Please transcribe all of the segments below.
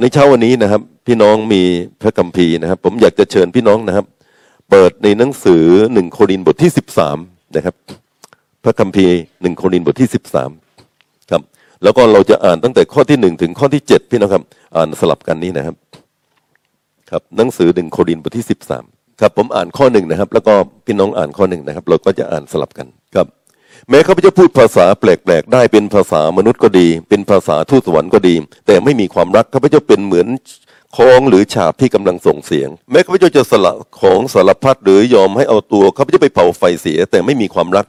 ในเช้าวันนี้นะครับ พี่น้องมีพระคัมภีร์นะครับ ผมอยากจะเชิญพี่น้องนะครับ เปิดในหนังสือหนึ่งโครินบทที่สิบสามนะครับ พระคัมภีร์หนึ่งโครินบทที่สิบสามครับ แล้วก็เราจะอ่านตั้งแต่ข้อที่หนึ่งถึงข้อที่เจ็ดพี่น้องครับ อ่านสลับกันนี้นะครับ ครับหนังสือหนึ่งโครินบทที่สิบสามครับ ผมอ่านข้อหนึ่งนะครับ แล้วก็พี่น้องอ่านข้อหนึ่งนะครับ เราก็จะอ่านสลับกัน แม้ข้าพเจ้าพูดภาษาแปลกๆได้เป็นภาษามนุษย์ก็ดี เป็นภาษาทูตสวรรค์ก็ดี แต่ไม่มีความรักข้าพเจ้าเป็นเหมือนคองหรือฉาบที่กำลังส่งเสียง แม้ข้าพเจ้าจะสละของสารพัดหรือยอมให้เอาตัวข้าพเจ้าไปเผาไฟเสีย แต่ไม่มีความรัก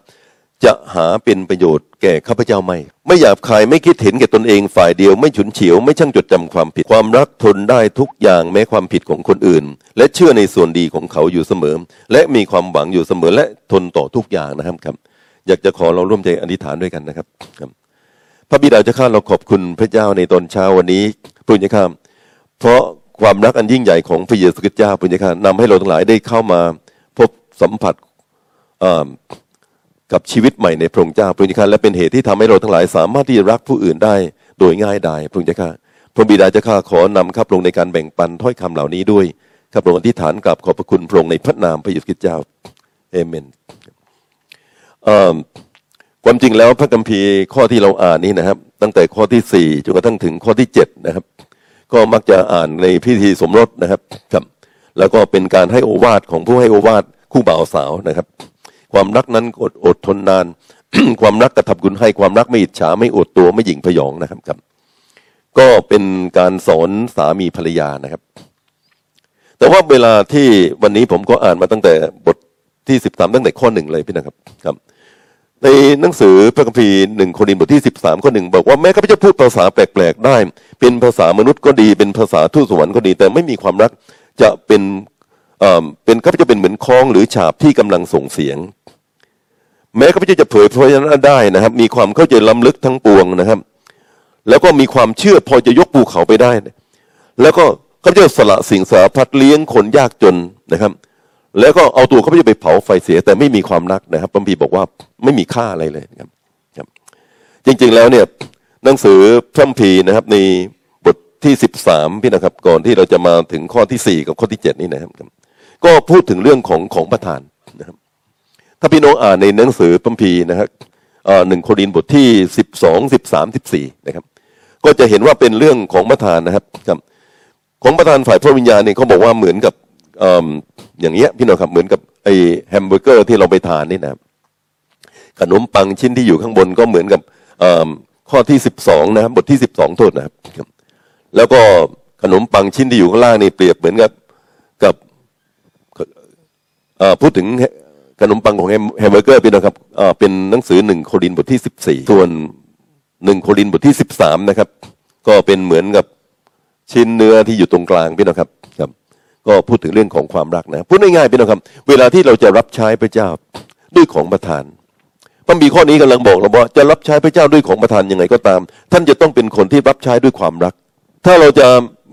จะหาเป็นประโยชน์แก่ข้าพเจ้าไม่ ไม่หยาบคายไม่คิดเห็นแก่ตนเองฝ่ายเดียวไม่ฉุนเฉียวไม่ช่างจดจำความผิดความรักทนได้ทุกอย่างแม้ความผิดของคนอื่น และเชื่อในส่วนดีของเขาอยู่เสมอ และมีความหวังอยู่เสมอและทนต่อทุกอย่างนะครับ อยากจะขอเราร่วมใจอธิษฐานด้วยกันนะครับ พระบิดาเจ้าข้าเราขอบคุณพระเจ้าในตอนเช้าวันนี้พระเจ้าข้าเพราะความรักอันยิ่งใหญ่ของพระเยซูคริสต์เจ้าพระเจ้าข้านำให้เราทั้งหลายได้เข้ามาพบสัมผัสกับชีวิตใหม่ในพระองค์เจ้าพระเจ้าข้าและเป็นเหตุที่ทำให้เราทั้งหลายสามารถที่จะรักผู้อื่นได้โดยง่ายดายพระเจ้าข้าพระบิดาเจ้าข้าขอนำข้าพระองค์ในการแบ่งปันถ้อยคำเหล่านี้ด้วยข้าพระองค์อธิษฐานกับขอบพระคุณพระองค์ในพระนามพระเยซูคริสต์เจ้าเอเมน ความจริงแล้วพระคัมภีร์ข้อที่เราอ่านนี้นะครับ ตั้งแต่ข้อที่สี่จนกระทั่งถึงข้อที่เจ็ดนะครับ ก็มักจะอ่านในพิธีสมรสนะครับครับ แล้วก็เป็นการให้โอวาทของผู้ให้โอวาทคู่บ่าวสาวนะครับ ความรักนั้นอดอดทนนาน ความรักกระทำคุณให้ความรักไม่อิจฉาไม่อดตัวไม่หยิ่งพยองนะครับครับ ก็เป็นการสอนสามีภรรยานะครับ แต่ว่าเวลาที่วันนี้ผมก็อ่านมาตั้งแต่บทที่สิบสามตั้งแต่ข้อหนึ่งเลยพี่นะครับครับ ในหนังสือพระคัมภีร์หนึ่งโครินธ์บทที่สิบสามข้อหนึ่งบอกว่าแม้ข้าพเจ้าพูดภาษาแปลกๆได้ เป็นภาษามนุษย์ก็ดี เป็นภาษาทูตสวรรค์ก็ดี แต่ไม่มีความรักจะเป็นเอ่อเป็นข้าพเจ้าเป็นเหมือนคล้องหรือฉาบที่กำลังส่งเสียง แม้ข้าพเจ้าจะเผยพระวจนะได้นะครับ มีความเข้าใจล้ำลึกทั้งปวงนะครับ แล้วก็มีความเชื่อพอจะยกภูเขาไปได้ แล้วก็ข้าพเจ้าสละสิ่งสารพัดเลี้ยงคนยากจนนะครับ แล้วก็เอาตัวเขาไปไปเผาไฟเสียแต่ไม่มีความรักนะครับพระบีบอกว่าไม่มีค่าอะไรเลยนะครับครับ จริงๆแล้วเนี่ยหนังสือพระคัมภีนะครับในบทที่สิบสามพี่นะครับ ก่อนที่เราจะมาถึงข้อที่สี่กับข้อที่เจ็ดนี่นะครับ ก็พูดถึงเรื่องของของประธานนะครับ ถ้าพี่น้องอ่านในหนังสือพระคัมภีนะครับหนึ่งโครินบทที่สิบสองสิบสามสิบสี่นะครับ ก็จะเห็นว่าเป็นเรื่องของประธานนะครับครับของประธานฝ่ายพระวิญญาณเนี่ยเขาบอกว่าเหมือนกับ ออย่างเงี้ยพี่น้องครับเหมือนกับไอแฮมเบอร์เกอร์ที่เราไปทานนี่นะครับขนมปังชิ้นที่อยู่ข้างบนก็เหมือนกับข้อที่สิบสองนะครับบทที่สิบสองโทษนะครับ แล้วก็ขนมปังชิ้นที่อยู่ข้างล่างนี่เปรียบเหมือนกับกับพูดถึงขนมปังของแฮมแฮมเบอร์เกอร์พี่น้องครับเป็นหนังสือหนึ่งโครินธ์บทที่สิบสี่ส่วนหนึ่งโครินธ์บทที่สิบสามนะครับ ก็เป็นเหมือนกับชิ้นเนื้อที่อยู่ตรงกลางพี่น้องครับครับ ก็พูดถึงเรื่องของความรักนะ พูดง่ายๆพี่น้องครับ เวลาที่เราจะรับใช้พระเจ้าด้วยของประทานพระคัมภีร์ข้อนี้กำลังบอกเราว่าจะรับใช้พระเจ้าด้วยของประทานยังไงก็ตาม ท่านจะต้องเป็นคนที่รับใช้ด้วยความรัก ถ้าเราจะ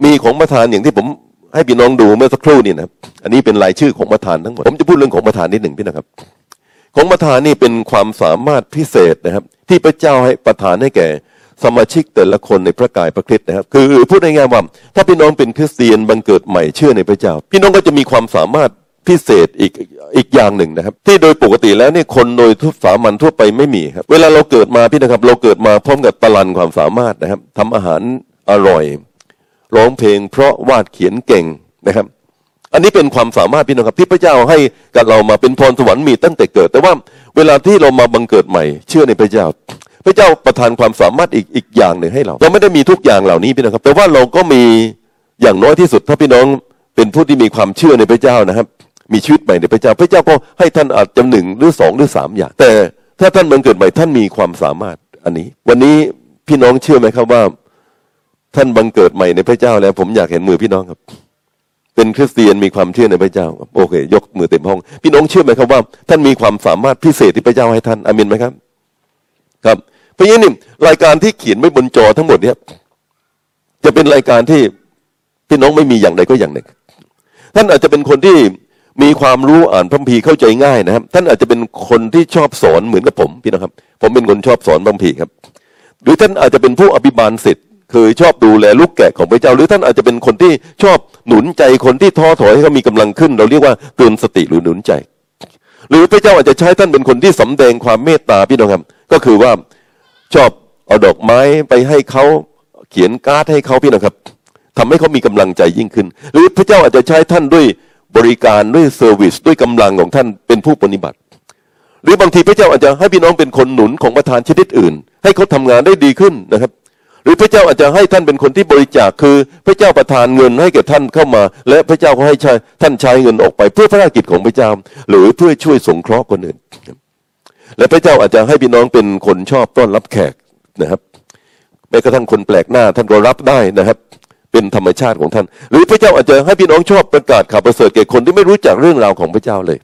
มีของประทานอย่างที่ผมให้พี่น้องดูเมื่อสักครู่นี่นะอันนี้เป็นรายชื่อของประทานทั้งหมดผมจะพูดเรื่องของประทานนิดหนึ่งพี่นะครับ ของประทานนี่เป็นความสามารถพิเศษนะครับ ที่พระเจ้าให้ประทานให้แก่ สมาชิกแต่ละคนในพระกายพระคริสต์นะครับ คือพูดง่ายๆว่า ถ้าพี่น้องเป็นคริสเตียนบังเกิดใหม่เชื่อในพระเจ้า พี่น้องก็จะมีความสามารถพิเศษอีกอีกอย่างหนึ่งนะครับ ที่โดยปกติแล้วเนี่ยคนโดยทุกสามัญทั่วไปไม่มีครับ เวลาเราเกิดมาพี่นะครับ เราเกิดมาพร้อมกับตะลันความสามารถนะครับทำอาหารอร่อยร้องเพลง เพราะวาดเขียนเก่งนะครับ อันนี้เป็นความสามารถพี่น้องครับ ที่พระเจ้าให้กับเรามาเป็นพรสวรรค์มีตั้งแต่เกิด แต่ว่าเวลาที่เรามาบังเกิดใหม่ เชื่อในพระเจ้า พระเจ้าประทานความสามารถอีกอีกอย่างหนึ่งให้เรา เราไม่ได้มีทุกอย่างเหล่านี้พี่น้องครับ แต่ว่าเราก็มีอย่างน้อยที่สุด ถ้าพี่น้องเป็นผู้ที่มีความเชื่อในพระเจ้านะครับ มีชีวิตใหม่ในพระเจ้า พระเจ้าก็ให้ท่านอาจจะหนึ่งหรือสองหรือสามอย่าง แต่ถ้าท่านบังเกิดใหม่ท่านมีความสามารถอันนี้ วันนี้พี่น้องเชื่อไหมครับว่า ท่านบังเกิดใหม่ในพระเจ้าแล้ว ผมอยากเห็นมือพี่น้องครับ เป็นคริสเตียนมีความเชื่อในพระเจ้าครับโอเค ยกมือเต็มห้อง พี่น้องเชื่อไหมครับว่า ท่านมีความสามารถพิเศษที่พระเจ้าให้ท่านอามินไหมครับ ครับ เพราะงั้นี่รายการที่เขียนไว้บนจอทั้งหมดเนี่ยจะเป็นรายการที่พี่น้องไม่มีอย่างใดก็อย่างหนึ่ง ท่านอาจจะเป็นคนที่มีความรู้อ่านพระคัมภีร์เข้าใจง่ายนะครับ ท่านอาจจะเป็นคนที่ชอบสอนเหมือนกับผมพี่น้องครับ ผมเป็นคนชอบสอนพระคัมภีร์ครับ หรือท่านอาจจะเป็นผู้อภิบาลเสร็จคือชอบดูแลลูกแกะของพระเจ้า หรือท่านอาจจะเป็นคนที่ชอบหนุนใจคนที่ท้อถอยให้เขามีกำลังขึ้น เราเรียกว่าเตือนสติหรือหนุนใจ หรือพระเจ้าอาจจะใช้ท่านเป็นคนที่สำแดงความเมตตาพี่น้องครับ ก็คือว่า ชอบเอาดอกไม้ไปให้เขาเขียนการ์ดให้เขาพี่น้องครับทำให้เขามีกำลังใจยิ่งขึ้น หรือพระเจ้าอาจจะใช้ท่านด้วยบริการด้วยเซอร์วิสด้วยกำลังของท่านเป็นผู้ปฏิบัติ หรือบางทีพระเจ้าอาจจะให้พี่น้องเป็นคนหนุนของประธานชนิดอื่น ให้เขาทำงานได้ดีขึ้นนะครับ หรือพระเจ้าอาจจะให้ท่านเป็นคนที่บริจาคคือพระเจ้าประทานเงินให้แก่ท่านเข้ามา และพระเจ้าก็ให้ท่านใช้เงินออกไปเพื่อพระราชกิจของพระเจ้า หรือเพื่อช่วยสงเคราะห์คนอื่น และพระเจ้าอาจจะให้พี่น้องเป็นคนชอบต้อนรับแขกนะครับแม้กระทั่งคนแปลกหน้าท่านก็รับได้นะครับ เป็นธรรมชาติของท่าน หรือพระเจ้าอาจจะให้พี่น้องชอบประกาศข่าวประเสริฐแก่คนที่ไม่รู้จักเรื่องราวของพระเจ้าเลย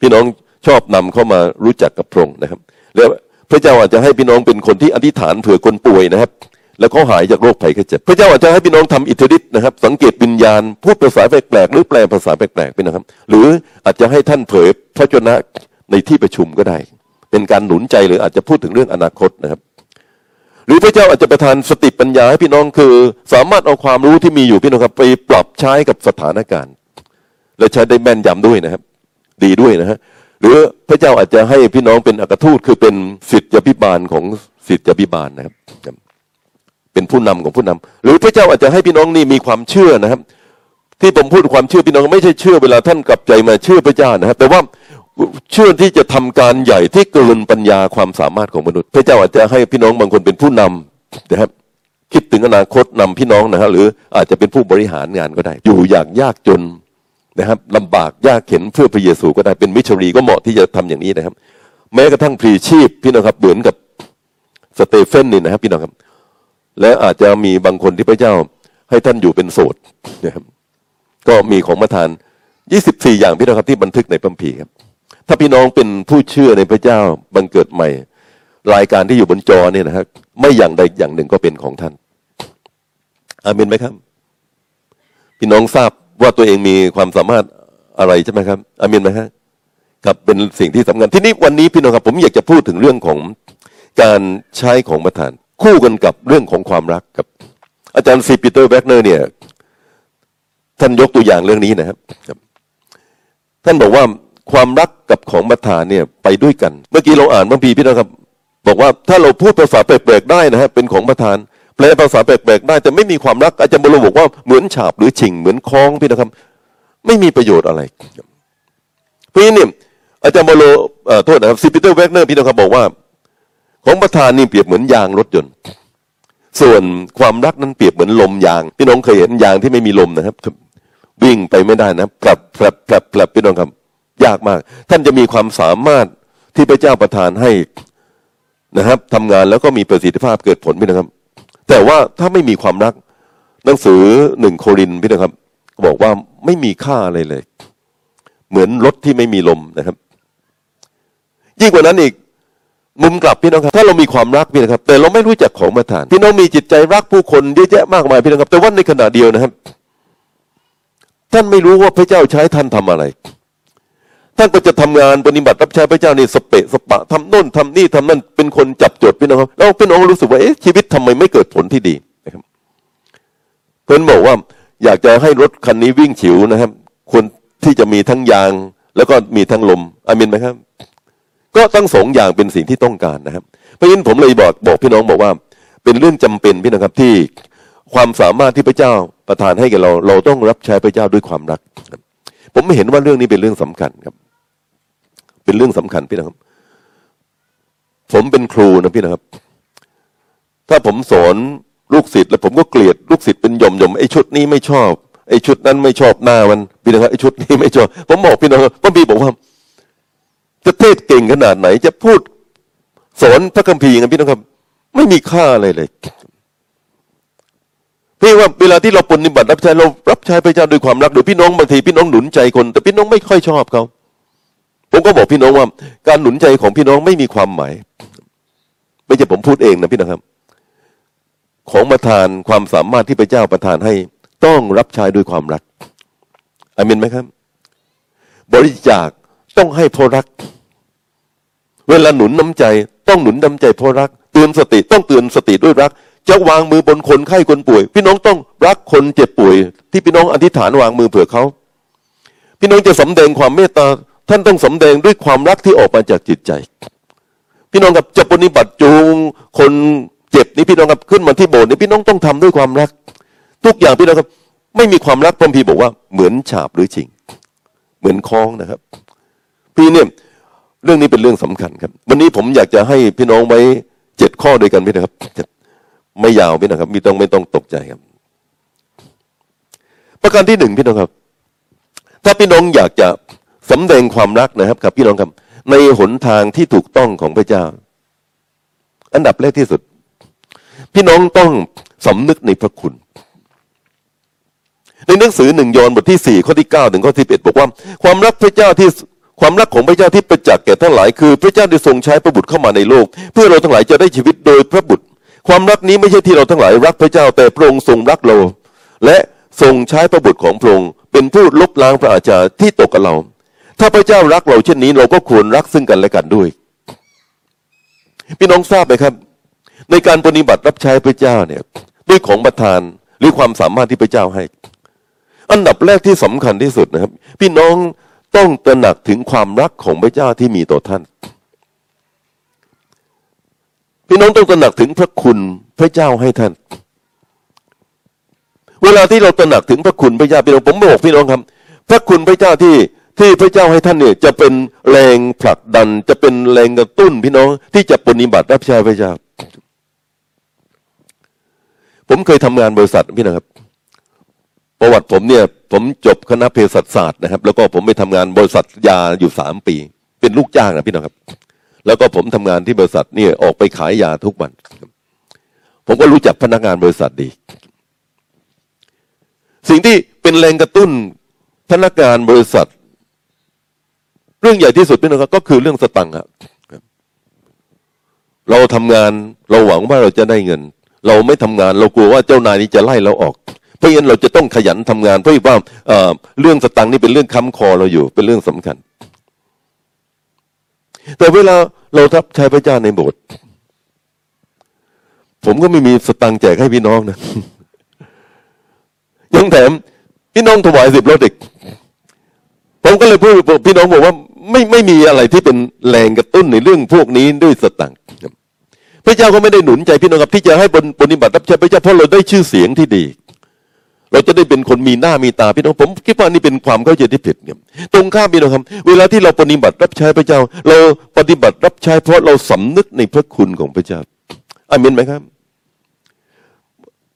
พี่น้องชอบนำเข้ามารู้จักกับพระองค์นะครับ แล้วพระเจ้าอาจจะให้พี่น้องเป็นคนที่อธิษฐานเผื่อคนป่วยนะครับ แล้วเขาหายจากโรคภัยไข้เจ็บพระเจ้าอาจจะให้พี่น้องทำอิทธิฤทธิ์นะครับ สังเกตวิญญาณพูดภาษาแปลกๆหรือแปลภาษาแปลกๆไปนะครับ หรืออาจจะให้ท่านเผยพระชนะ ในที่ประชุมก็ได้ เป็นการหนุนใจหรืออาจจะพูดถึงเรื่องอนาคตนะครับ หรือพระเจ้าอาจจะประทานสติปัญญาให้พี่น้องคือ สามารถเอาความรู้ที่มีอยู่พี่น้องครับไปปรับใช้กับสถานการณ์ และใช้ได้แม่นยำด้วยนะครับ ดีด้วยนะฮะหรือพระเจ้าอาจจะให้พี่น้องเป็นอักทูตคือเป็นสิทธิพิบาลของสิทธิพิบาลนะครับ เป็นผู้นำของผู้นำหรือพระเจ้าอาจจะให้พี่น้องนี่มีความเชื่อนะครับ ที่ผมพูดความเชื่อพี่น้องไม่ใช่เชื่อเวลาท่านกลับใจมาเชื่อพระเจ้านะครับ แต่ว่า เชื่อที่จะทำการใหญ่ที่เกินปัญญาความสามารถของมนุษย์ พระเจ้าอาจจะให้พี่น้องบางคนเป็นผู้นำนะครับคิดถึงอนาคตนำพี่น้องนะฮะหรืออาจจะเป็นผู้บริหารงานก็ได้ อยู่อย่างยากจนนะครับลำบากยากเข็นเพื่อพระเยซูก็ได้เป็นมิชรีก็เหมาะที่จะทำอย่างนี้นะครับ แม้กระทั่งพรีชีพพี่น้องครับเหมือนกับสเตเฟนนี่นะครับพี่น้องครับ และอาจจะมีบางคนที่พระเจ้าให้ท่านอยู่เป็นโสดนะครับก็มีของประทาน 24 อย่างพี่น้องครับที่บันทึกในพัมภีครับ ถ้าพี่น้องเป็นผู้เชื่อในพระเจ้าบังเกิดใหม่ รายการที่อยู่บนจอเนี่ยนะครับไม่อย่างใดอย่างหนึ่งก็เป็นของท่าน อาเมนไหมครับ พี่น้องทราบว่าตัวเองมีความสามารถอะไรใช่ไหมครับ อาเมนไหมครับครับเป็นสิ่งที่สำคัญที่นี้วันนี้พี่น้องครับผมอยากจะพูดถึงเรื่องของการใช้ของประทาน คู่กันกับเรื่องของความรักกับ อาจารย์ซีปีเตอร์แบกเนอร์เนี่ย ท่านยกตัวอย่างเรื่องนี้นะครับ ท่านบอกว่า ความรักกับของประทานเนี่ยไปด้วยกัน เมื่อกี้เราอ่านพระคัมภีร์พี่น้องครับ บอกว่าถ้าเราพูดภาษาแปลกๆได้นะฮะเป็นของประทานแปลภาษาแปลกๆได้แต่ไม่มีความรักอาจารย์เปาโลบอกว่าเหมือนฉาบหรือฉิ่งเหมือนฆ้องพี่นะครับ ไม่มีประโยชน์อะไรเพราะนี้เนี่ยอาจารย์เปาโลเอ่อโทษนะครับ C. Peter Wagner พี่นะครับบอกว่า ของประทานนี่เปรียบเหมือนยางรถยนต์ส่วนความรักนั้นเปรียบเหมือนลมยางพี่น้องเคยเห็นยางที่ไม่มีลมนะครับวิ่งไปไม่ได้นะครับกลับกลับกลับกลับพี่น้องครับ ยากมาก ท่านจะมีความสามารถที่พระเจ้าประทานให้นะครับทำงานแล้วก็มีประสิทธิภาพเกิดผลพี่นะครับ แต่ว่าถ้าไม่มีความรักหนังสือหนึ่งโครินพี่นะครับ บอกว่าไม่มีค่าอะไรเลย เหมือนรถที่ไม่มีลมนะครับ ยิ่งกว่านั้นอีกมุมกลับพี่น้องครับ ถ้าเรามีความรักพี่นะครับ แต่เราไม่รู้จักของประทาน พี่น้องมีจิตใจรักผู้คนเยอะแยะมากมายพี่น้องครับ แต่ว่าในขณะเดียวนะครับ ท่านไม่รู้ว่าพระเจ้าใช้ท่านทำอะไร ท่านก็จะทำงานปฏิบัติรับใช้พระเจ้านี่สเปะสปะทำโน่นทำนี่ทำนั่นเป็นคนจับจดพี่น้องครับแล้วพี่น้องรู้สึกว่าเอ๊ะชีวิตทำไมไม่เกิดผลที่ดีนะครับเพื่อนบอกว่าอยากจะให้รถคันนี้วิ่งฉิวนะครับควรที่จะมีทั้งยาง แล้วก็มีทั้งลมอามินไหมครับ ก็ทั้งสองอย่างเป็นสิ่งที่ต้องการนะครับ เพราะฉะนั้นผมเลยบอกบอกพี่น้องบอกว่า เป็นเรื่องจำเป็นพี่น้องครับที่ความสามารถที่พระเจ้าประทานให้แก่เรา เราต้องรับใช้พระเจ้าด้วยความรัก ผมไม่เห็นว่าเรื่องนี้เป็นเรื่องสำคัญครับ เป็นเรื่องสำคัญพี่นะครับ ผมเป็นครูนะพี่นะครับ ถ้าผมสอนลูกศิษย์แล้วผมก็เกลียดลูกศิษย์เป็นหย่อมหย่อมไอ้ชุดนี้ไม่ชอบไอ้ชุดนั้นไม่ชอบหน้ามันพี่นะครับไอ้ชุดนี้ไม่ชอบ ผมบอกพี่น้องพระบีบอกว่าจะเทศเก่งขนาดไหน จะพูดสอนพระคัมภีร์กันพี่น้องครับ ไม่มีค่าอะไรเลยพี่ว่าเวลาที่เราปฏิบัติรับใช้เรารับใช้พระเจ้าด้วยความรักหรือพี่น้องบางทีพี่น้องหนุนใจคน แต่พี่น้องไม่ค่อยชอบเขา ผมก็บอกพี่น้องว่า การหนุนใจของพี่น้องไม่มีความหมาย ไม่ใช่ผมพูดเองนะพี่น้องครับ ของประทานความสามารถที่พระเจ้าประทานให้ ต้องรับใช้ด้วยความรักอามินไหมครับ บริจาคต้องให้เพราะรัก เวลาหนุนน้ำใจ ต้องหนุนน้ำใจเพราะรัก เตือนสติต้องเตือนสติด้วยรัก จะวางมือบนคนไข้คนป่วย พี่น้องต้องรักคนเจ็บป่วย ที่พี่น้องอธิษฐานวางมือเผื่อเขาพี่น้องจะสำแดงความเมตตา ท่านต้องสำแดงด้วยความรักที่ออกมาจากจิตใจ พี่น้องกับจะปฏิบัติจูงคนเจ็บนี่พี่น้องกับขึ้นมาที่โบสถ์นี่พี่น้องต้องทำด้วยความรัก ทุกอย่างพี่น้องครับ ไม่มีความรักพระคัมพีบอกว่าเหมือนฉาบหรือชิง เหมือนคล้องนะครับ พี่เนี่ยเรื่องนี้เป็นเรื่องสำคัญครับ วันนี้ผมอยากจะให้พี่น้องไว้เจ็ดข้อด้วยกันพี่นะครับ ไม่ยาวพี่นะครับไม่ต้องไม่ต้องตกใจครับ ประการที่หนึ่งพี่น้องครับ ถ้าพี่น้องอยากจะ สำแดงความรักนะครับครับพี่น้องครับ ในหนทางที่ถูกต้องของพระเจ้า อันดับแรกที่สุด พี่น้องต้องสำนึกในพระคุณ ในหนังสือหนึ่งยอห์นบทที่สี่ข้อที่เก้าถึงข้อที่เอ็ดบอกว่า ความรักพระเจ้าที่ความรักของพระเจ้าที่ประจักษ์แก่ทั้งหลาย คือพระเจ้าได้ทรงใช้พระบุตรเข้ามาในโลก เพื่อเราทั้งหลายจะได้ชีวิตโดยพระบุตร ความรักนี้ไม่ใช่ที่เราทั้งหลายรักพระเจ้าแต่พระองค์ทรงรักเรา และทรงใช้พระบุตรของพระองค์เป็นผู้ลบล้างพระอาชญาที่ตกกับเรา ถ้าพระเจ้ารักเราเช่นนี้ เราก็ควรรักซึ่งกันและกันด้วย พี่น้องทราบไหมครับ ในการปฏิบัติรับใช้พระเจ้าเนี่ย ด้วยของประทานหรือความสามารถที่พระเจ้าให้ อันดับแรกที่สำคัญที่สุดนะครับ พี่น้องต้องตระหนักถึงความรักของพระเจ้าที่มีต่อท่าน พี่น้องต้องตระหนักถึงพระคุณพระเจ้าให้ท่าน เวลาที่เราตระหนักถึงพระคุณพระเจ้าพี่น้องผมบอกพี่น้องครับ พระคุณพระเจ้าที่ ที่พระเจ้าให้ท่านเนี่ยจะเป็นแรงผลักดัน จะเป็นแรงกระตุ้นพี่น้องที่จะปฏิบัติรับใช้พระเจ้า ผมเคยทำงานบริษัทพี่นะครับ ประวัติผมเนี่ย ผมจบคณะเภสัชศาสตร์นะครับ แล้วก็ผมไปทำงานบริษัทยาอยู่สามปี เป็นลูกจ้างนะพี่น้องครับ แล้วก็ผมทำงานที่บริษัทเนี่ยออกไปขายยาทุกวัน ผมก็รู้จักพนักงานบริษัทดี สิ่งที่เป็นแรงกระตุ้นพนักงานบริษัท เรื่องใหญ่ที่สุดพี่น้องครับก็คือเรื่องสตังค์ครับเราทำงานเราหวังว่าเราจะได้เงิน เราไม่ทำงาน เรากลัวว่าเจ้านายนี้จะไล่เราออก เพราะฉะนั้นเราจะต้องขยันทำงานเพราะว่าเรื่องสตังค์นี่เป็นเรื่องค้ำคอเราอยู่เป็นเรื่องสำคัญ แต่เวลาเราทับใช้พระเจ้าในโบสถ์ผมก็ไม่มีสตังค์แจกให้พี่น้องนะยังแถมพี่น้องถวายสิบรถอีกผมก็เลยพูดพี่น้องบอกว่า ไม่ไม่มีอะไรที่เป็นแรงกระตุ้นในเรื่องพวกนี้ด้วยสตังค์พระเจ้าก็ไม่ได้หนุนใจพี่น้องครับที่จะให้บนปฏิบัติรับใช้พระเจ้าเพราะเราได้ชื่อเสียงที่ดี เราจะได้เป็นคนมีหน้ามีตาพี่น้องผมคิดว่านี่เป็นความเข้าใจที่ผิดเนี่ยตรงข้ามพี่น้องครับ เวลาที่เราปฏิบัติรับใช้พระเจ้า เราปฏิบัติรับใช้เพราะเราสำนึกในพระคุณของพระเจ้าอามินไหมครับ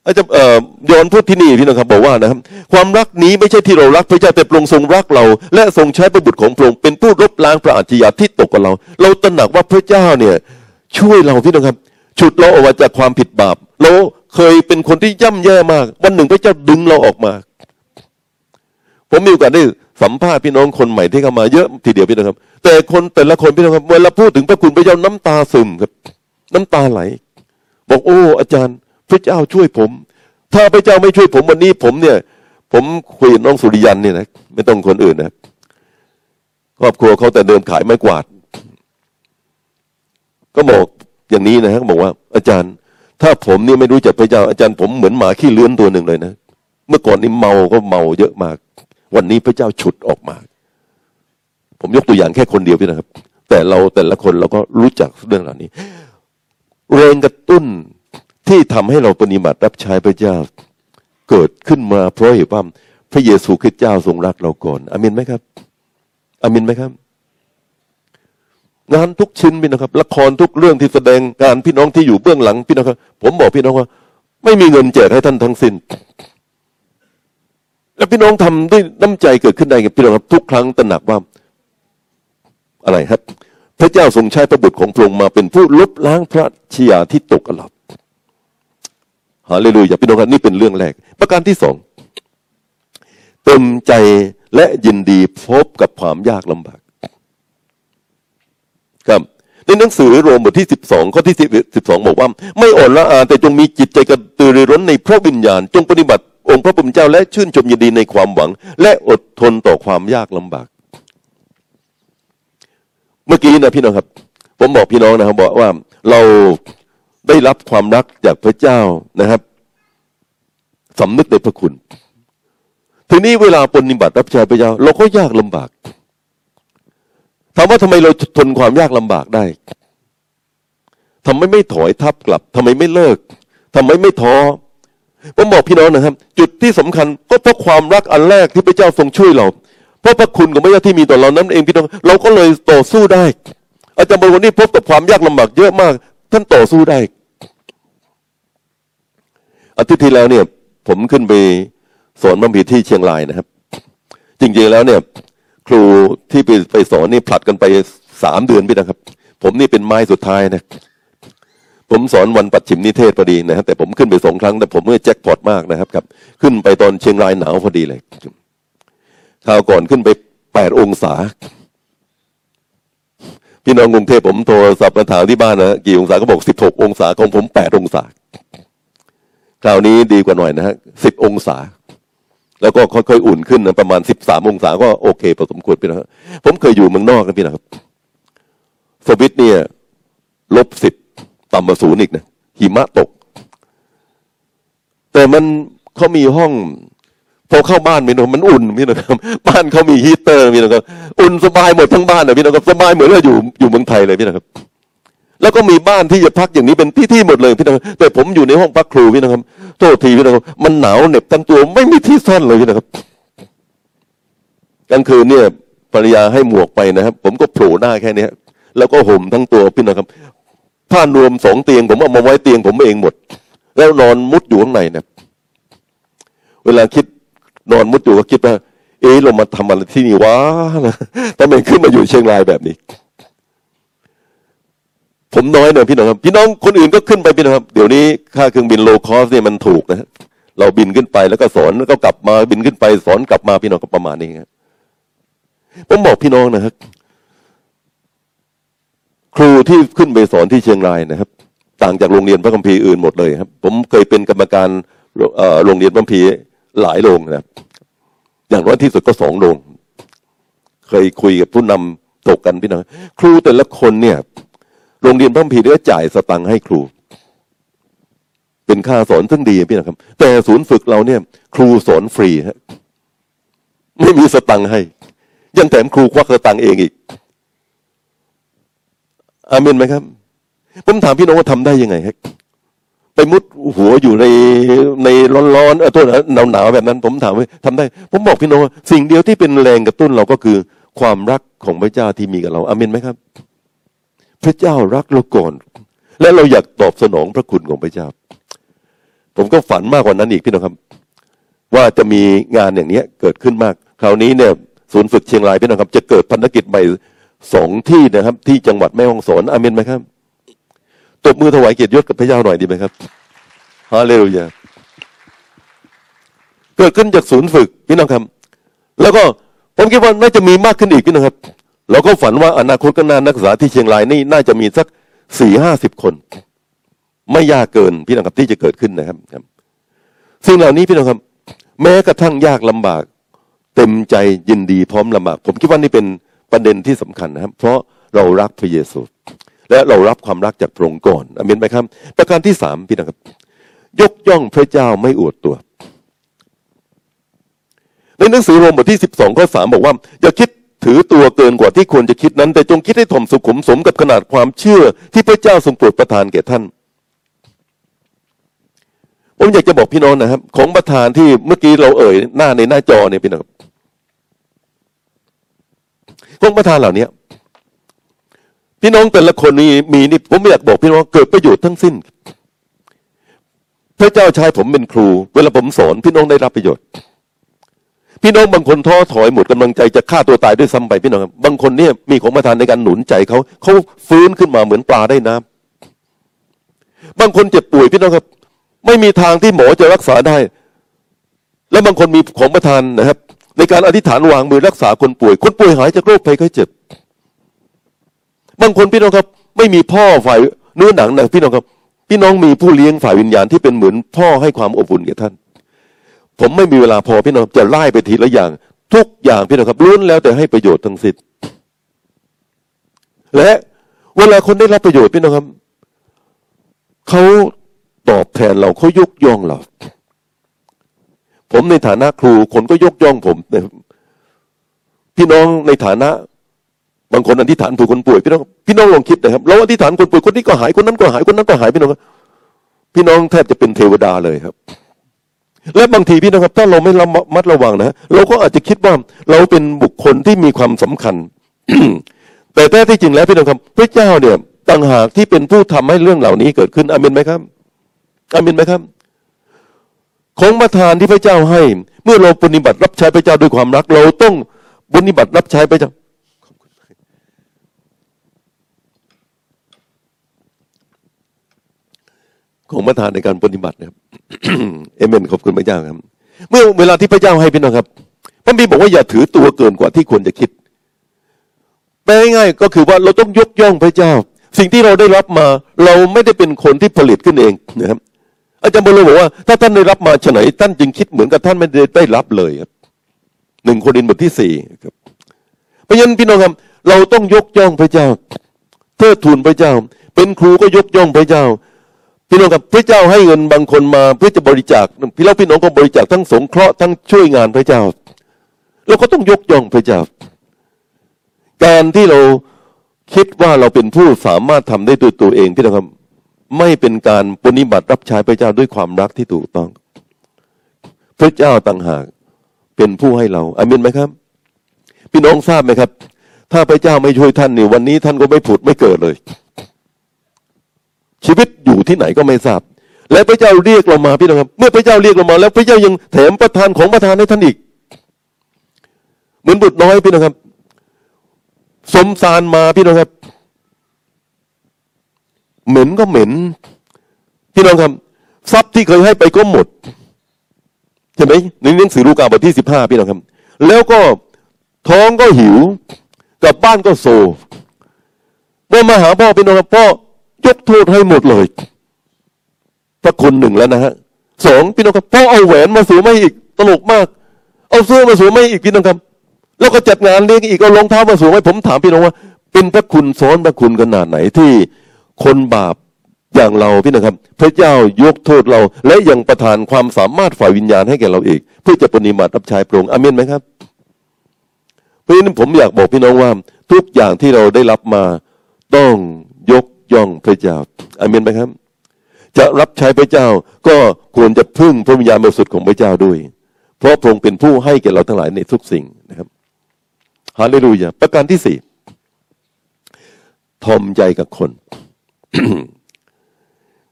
อาจจะเอ่อย้อนพูดที่นี่พี่น้องครับบอกว่านะครับ ความรักนี้ไม่ใช่ที่เรารักพระเจ้าแต่พระองค์ทรงรักเรา และทรงใช้พระบุตรของพระองค์เป็นผู้ลบล้างพระอาชญาที่ตกกับเรา เราตระหนักว่าพระเจ้าเนี่ยช่วยเราพี่น้องครับ ฉุดเราออกมาจากความผิดบาปเราเคยเป็นคนที่ย่ำแย่มาก วันหนึ่งพระเจ้าดึงเราออกมา ผมมีโอกาสได้สัมภาษณ์พี่น้องคนใหม่ที่เข้ามาเยอะทีเดียวพี่น้องครับ แต่คนแต่ละคนพี่น้องครับเวลาพูดถึงพระคุณพระเจ้าน้ำตาซึมครับ น้ำตาไหล บอกโอ้อาจารย์ พระเจ้าช่วยผม ถ้าพระเจ้าไม่ช่วยผมวันนี้ผมเนี่ย ผมคุยกับน้องสุริยันเนี่ยนะไม่ต้องคนอื่นนะครอบครัวเขาแต่เดิมขายไม้กวาด ก็บอกอย่างนี้นะฮะบอกว่า อาจารย์ ถ้าผมเนี่ยไม่รู้จักพระเจ้าอาจารย์ผมเหมือนหมาขี้เลื้อนตัวหนึ่งเลยนะเมื่อก่อนนี่เมาก็เมาเยอะมาก วันนี้พระเจ้าฉุดออกมา ผมยกตัวอย่างแค่คนเดียวพี่นะครับ แต่เราแต่ละคนเราก็รู้จักเรื่องเหล่านี้แรงกระตุ้น ที่ทำให้เราปฏิบัติรับใช้พระเจ้าเกิดขึ้นมาเพราะเหตุว่าพระเยซูคริสต์เจ้าทรงรักเราก่อนอามินไหมครับอามินไหมครับ งานทุกชิ้นพี่นะครับ ละครทุกเรื่องที่แสดงการพี่น้องที่อยู่เบื้องหลังพี่นะครับ ผมบอกพี่น้องว่า ไม่มีเงินแจกให้ท่านทั้งสิ้นแล้วพี่น้องทำด้วยน้ำใจเกิดขึ้นได้กับพี่น้องครับ ทุกครั้งตระหนักว่า อะไรครับ พระเจ้าทรงใช้พระบุตรของพระองค์มาเป็นผู้ลบล้างพระชยาที่ตกกับเรา ฮาเลลูยาพี่น้องครับนี่เป็นเรื่องแรก ประการที่สองเต็มใจและยินดีพบกับความยากลำบาก ครับในหนังสือโรมบทที่สิบสองข้อที่สิบสองบอกว่า ไม่อ่อนละอาแต่จงมีจิตใจกระตือรือร้นในพระวิญญาณ จงปฏิบัติองค์พระผู้เป็นเจ้าและชื่นชมยินดีในความหวัง และอดทนต่อความยากลำบาก เมื่อกี้นะพี่น้องครับ ผมบอกพี่น้องนะครับบอกว่าเรา ได้รับความรักจากพระเจ้านะครับสำนึกในพระคุณ ทีนี้เวลาปฏิบัติรับใช้พระเจ้า เราก็ยากลำบากถามว่าทำไมเราทนความยากลำบากได้ทำไมไม่ถอยทับกลับทำไมไม่เลิกทำไมไม่ท้อผมบอกพี่น้องนะครับ จุดที่สำคัญก็เพราะความรักอันแรกที่พระเจ้าทรงช่วยเราเพราะพระคุณของพระเจ้าที่มีต่อเรานั้นเองพี่น้องเราก็เลยต่อสู้ได้ อาจารย์บวันนี้พบกับความยากลำบากเยอะมาก ท่านต่อสู้ได้ อาทิตย์ที่แล้วเนี่ย ผมขึ้นไปสอนบัมพีที่เชียงรายนะครับ จริงๆแล้วเนี่ย ครูที่ไปไปสอนนี่ผลัดกันไปสามเดือนพี่นะครับ ผมนี่เป็นไม้สุดท้ายนะผมสอนวันปัดฉิมนิเทศพอดีนะครับแต่ผมขึ้นไปสองครั้งแต่ผมเมื่อแจ็คพอตมากนะครับครับ ขึ้นไปตอนเชียงรายหนาวพอดีเลยคราวก่อนขึ้นไปแปดองศา พี่น้องกรุงเทพผมโทรศัพท์มาถามที่บ้านนะกี่องศาก็บอกสิบหกองศาของผมแปดองศาคราวนี้ดีกว่าหน่อยนะฮะสิบองศา แล้วก็ค่อยๆอุ่นขึ้นนะประมาณสิบสามองศาก็โอเคพอสมควรพี่นะครับผมเคยอยู่เมืองนอกนะพี่นะครับสวิตเนี่ยลบสิบต่ำกว่าศูนย์อีกนะหิมะตก แต่มันเขามีห้อง พอเข้าบ้านพี่น้องมันอุ่นพี่นะครับบ้านเขามีฮีเตอร์พี่นะครับอุ่นสบายหมดทั้งบ้านนะพี่นะครับสบายเหมือนเราอยู่อยู่เมืองไทยเลยพี่นะครับ แล้วก็มีบ้านที่จะพักอย่างนี้เป็นที่ที่หมดเลยพี่นะครับแต่ผมอยู่ในห้องพักครูพี่นะครับโทษทีพี่นะครับมันหนาวเหน็บทั้งตัวไม่มีที่ซ่อนเลยพี่นะครับกลางคืนเนี่ยภรรยาให้หมวกไปนะครับ ผมก็โผล่หน้าแค่นี้แล้วก็ห่มทั้งตัวพี่นะครับผ้านวมสองเตียงผมเอามาไว้เตียงผมเองหมด แล้วนอนมุดอยู่ข้างในเนี่ยเวลาคิด นอนมุดอยู่ก็คิดว่าเอ๊ะเรามาทำอะไรที่นี่วะทำไมขึ้นมาอยู่เชียงรายแบบนี้ ผมน้อยเนี่ยพี่น้องครับ พี่น้องคนอื่นก็ขึ้นไปพี่น้องครับ เดี๋ยวนี้ค่าเครื่องบิน low cost เนี่ยมันถูกนะ เราบินขึ้นไปแล้วก็สอนแล้วก็กลับมาบินขึ้นไป สอนกลับมาพี่น้องก็ประมาณนี้ครับผมบอกพี่น้องนะครับ ครูที่ขึ้นไปสอนที่เชียงรายนะครับ ต่างจากโรงเรียนพระคัมภีร์อื่นหมดเลยครับ ผมเคยเป็นกรรมการโรงเรียนพระคัมภีร์ หลายโรงนะอย่างน้อยที่สุดก็สองโรงเคยคุยกับผู้นำตกกันพี่น้องครูแต่ละคนเนี่ย โรงเรียนพระคัมภีได้จ่ายสตังค์ให้ครู เป็นค่าสอนซึ่งดีพี่นะครับ แต่ศูนย์ฝึกเราเนี่ย ครูสอนฟรีฮะไม่มีสตังค์ให้ ยังแถมครูควักสตังค์เองอีกอาเมนไหมครับ ผมถามพี่น้องว่าทำได้ยังไงครับ ไปมุดหัวอยู่ในในร้อนๆเออตัวหนาวหนาวแบบนั้น ผมถามว่าทำได้ ผมบอกพี่น้องว่าสิ่งเดียวที่เป็นแรงกระตุ้นเราก็คือความรักของพระเจ้าที่มีกับเราอาเมนไหมครับ พระเจ้ารักเราก่อน และเราอยากตอบสนองพระคุณของพระเจ้า ผมก็ฝันมากกว่านั้นอีกพี่น้องครับ ว่าจะมีงานอย่างเนี้ยเกิดขึ้นมาก คราวนี้เนี่ยศูนย์ฝึกเชียงรายพี่น้องครับ จะเกิดพันธกิจใหม่สองที่นะครับ ที่จังหวัดแม่ฮ่องสอนอาเมนไหมครับ ตบมือถวายเกียรติยศกับพระเจ้าหน่อยดีไหมครับฮาเลลูยาเกิดขึ้นจากศูนย์ฝึกพี่น้องครับ แล้วก็ผมคิดว่าน่าจะมีมากขึ้นอีกพี่น้องครับ เราก็ฝันว่าอนาคตก็น่านักศึกษาที่เชียงรายนี่น่าจะมีสักสี่ห้าสิบคน ไม่ยากเกินพี่น้องครับที่จะเกิดขึ้นนะครับครับสิ่งเหล่านี้พี่น้องครับ แม้กระทั่งยากลำบาก เต็มใจยินดีพร้อมลำบาก ผมคิดว่านี่เป็นประเด็นที่สำคัญนะครับ เพราะเรารักพระเยซู และเรารับความรักจากพระองค์ก่อนอเมนไหมครับ ประการที่สามพี่น้องครับ ยกย่องพระเจ้าไม่อวดตัว ในหนังสือโรมบทที่สิบสองข้อสามบอกว่า อย่าคิดถือตัวเกินกว่าที่ควรจะคิดนั้น แต่จงคิดให้ถ่อมสุขุมสมกับขนาดความเชื่อ ที่พระเจ้าทรงโปรดประทานแก่ท่านผมอยากจะบอกพี่น้องนะครับ ของประธานที่เมื่อกี้เราเอ่ยหน้าในหน้าจอเนี่ยพี่น้องครับของประธานเหล่านี้ พี่น้องแต่ละคนมีมีนี่ผมอยากบอกพี่น้องเกิดประโยชน์ทั้งสิ้น พระเจ้าใช้ผมเป็นครู เวลาผมสอนพี่น้องได้รับประโยชน์ พี่น้องบางคนท้อถอยหมดกำลังใจจะฆ่าตัวตายด้วยซ้ำไปพี่น้องครับบางคนเนี่ยมีของประทานในการหนุนใจเขาเขาฟื้นขึ้นมาเหมือนปลาได้น้ำบางคนเจ็บป่วยพี่น้องครับ ไม่มีทางที่หมอจะรักษาได้ แล้วบางคนมีของประทานนะครับ ในการอธิษฐานวางมือรักษาคนป่วย คนป่วยหายจากโรคภัยไข้เจ็บ บางคนพี่น้องครับ ไม่มีพ่อฝ่ายเนื้อหนังนะพี่น้องครับ พี่น้องมีผู้เลี้ยงฝ่ายวิญญาณที่เป็นเหมือนพ่อให้ความอบอุ่นแก่ท่าน ผมไม่มีเวลาพอพี่น้องจะไล่ไปทีละอย่าง ทุกอย่างพี่น้องครับล้วนแล้วแต่ให้ประโยชน์ทั้งสิ้นและเวลาคนได้รับประโยชน์พี่น้องครับเขาตอบแทนเราเขายกย่องเรา ผมในฐานะครูคนก็ยกย่องผมนะครับพี่น้องในฐานะ บางคนอธิษฐานผูกคนป่วยพี่น้องพี่น้องลองคิดนะครับเราอธิษฐานคนป่วยคนนี้ก็หายคนนั้นก็หายคนนั้นก็หายพี่น้องพี่น้องแทบจะเป็นเทวดาเลยครับ และบางทีพี่น้องครับถ้าเราไม่ระมัดระวังนะเราก็อาจจะคิดว่าเราเป็นบุคคลที่มีความสำคัญ แต่แท้ที่จริงแล้วพี่น้องครับ พระเจ้าเนี่ยต่างหากที่เป็นผู้ทำให้เรื่องเหล่านี้เกิดขึ้นอามินไหมครับอามินไหมครับ ของประทานที่พระเจ้าให้ เมื่อเราปฏิบัติรับใช้พระเจ้าด้วยความรัก เราต้องปฏิบัติรับใช้พระเจ้า ของประทานในการปฏิบัตินะครับเอเมนขอบคุณพระเจ้าครับ เมื่อเวลาที่พระเจ้าให้พี่น้องครับพระบีร์บอกว่าอย่าถือตัวเกินกว่าที่ควรจะคิดแปลง่ายก็คือว่าเราต้องยกย่องพระเจ้า สิ่งที่เราได้รับมา เราไม่ได้เป็นคนที่ผลิตขึ้นเองนะครับ อาจารย์บรมบอกว่า ถ้าท่านได้รับมาฉไหนท่านจึงคิดเหมือนกับท่านไม่ได้ได้รับเลยครับหนึ่งโครินธ์บทที่สี่ครับเพราะฉะนั้นพี่น้องครับเราต้องยกย่องพระเจ้าเทิดทูนพระเจ้า เป็นครูก็ยกย่องพระเจ้า พี่น้องครับพระเจ้าให้เงินบางคนมาเพื่อจะบริจาคพี่แล้วพี่น้องก็บริจาคทั้งสงเคราะห์ทั้งช่วยงานพระเจ้าเราก็ต้องยกย่องพระเจ้า การที่เราคิดว่าเราเป็นผู้สามารถทำได้ด้วยตัวเองพี่น้องครับ ไม่เป็นการปฏิบัติรับใช้พระเจ้าด้วยความรักที่ถูกต้อง พระเจ้าต่างหากเป็นผู้ให้เราอามินไหมครับ พี่น้องทราบไหมครับ ถ้าพระเจ้าไม่ช่วยท่านนี่วันนี้ท่านก็ไม่ผุดไม่เกิดเลย ชีวิต ที่ไหนก็ไม่ทราบ และพระเจ้าเรียกเรามาพี่น้องครับ เมื่อพระเจ้าเรียกเรามา แล้วพระเจ้ายังแถมประทานของประทานให้ท่านอีก เหมือนบุตรน้อยพี่น้องครับ สมสารมาพี่น้องครับ เหม็นก็เหม็น พี่น้องครับ ทรัพย์ที่เคยให้ไปก็หมดใช่ไหมในหนังสือลูกาบทที่สิบห้าพี่น้องครับ แล้วก็ท้องก็หิวกลับบ้านก็โซเมื่อมาหาพ่อพี่น้องครับพ่อยกโทษให้หมดเลย พระคุณหนึ่งแล้วนะฮะสองพี่น้องครับพ่อเอาแหวนมาสวมให้อีกตลกมาก เอาเสื้อมาสวมให้อีกพี่น้องครับ แล้วก็จัดงานเลี้ยงอีกเอารองเท้ามาสวมให้ผมถามพี่น้องว่า เป็นพระคุณซ้อนพระคุณขนาดไหนที่คนบาปอย่างเราพี่น้องครับ พระเจ้ายกโทษเรา และยังประทานความสามารถฝ่ายวิญญาณให้แก่เราอีก เพื่อจะปฏิบัติรับใช้พระองค์อเมนไหมครับเพราะฉะนั้นผมอยากบอกพี่น้องว่า ทุกอย่างที่เราได้รับมาต้องยกย่องพระเจ้าอเมนไหมครับ จะรับใช้พระเจ้าก็ควรจะพึ่งพระวิญญาณบริสุทธิ์ของพระเจ้าด้วย เพราะพระองค์เป็นผู้ให้แก่เราทั้งหลายในทุกสิ่งนะครับฮาเลลูยาประการที่สี่ทอมใจกับคน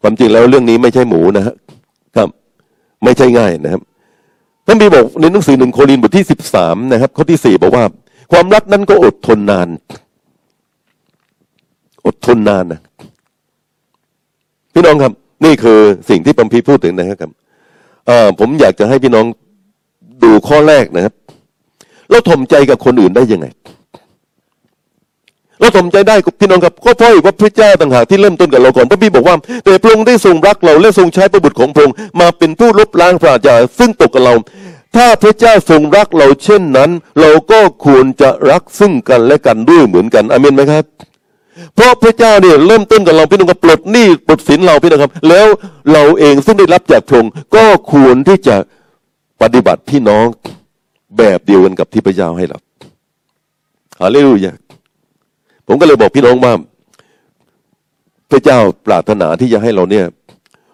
ความจริงแล้วเรื่องนี้ไม่ใช่หมูนะครับ ไม่ใช่ง่ายนะครับท่านบีบอกในหนังสือหนึ่งโครินธ์บทที่สิบสามนะครับข้อที่สี่บอกว่า ความรักนั้นก็อดทนนาน อดทนนานนะพี่น้องครับ นี่คือสิ่งที่ปัมพีพูดถึงนะครับเอ่อผมอยากจะให้พี่น้องดูข้อแรกนะครับ เราถ่มใจกับคนอื่นได้ยังไง เราถ่มใจได้พี่น้องครับก็เพราะว่าพระเจ้าต่างหากที่เริ่มต้นกับเราก่อนพระบีบอกว่า แต่พระองค์ได้ทรงรักเราและทรงใช้พระบุตรของพระองค์มาเป็นผู้ลบล้างปราญาซึ่งตกกับเรา ถ้าพระเจ้าทรงรักเราเช่นนั้น เราก็ควรจะรักซึ่งกันและกันด้วยเหมือนกันอาเมนไหมครับ เพราะพระเจ้าเนี่ยเริ่มต้นกับเราพี่น้องกับปลดหนี้ปลดสินเราพี่น้องครับ แล้วเราเองซึ่งได้รับจากพระองค์ก็ควรที่จะปฏิบัติพี่น้องแบบเดียวกันกับที่พระเจ้าให้เราฮาเลลูยาผมก็เลยบอกพี่น้องว่า พระเจ้าปรารถนาที่จะให้เราเนี่ย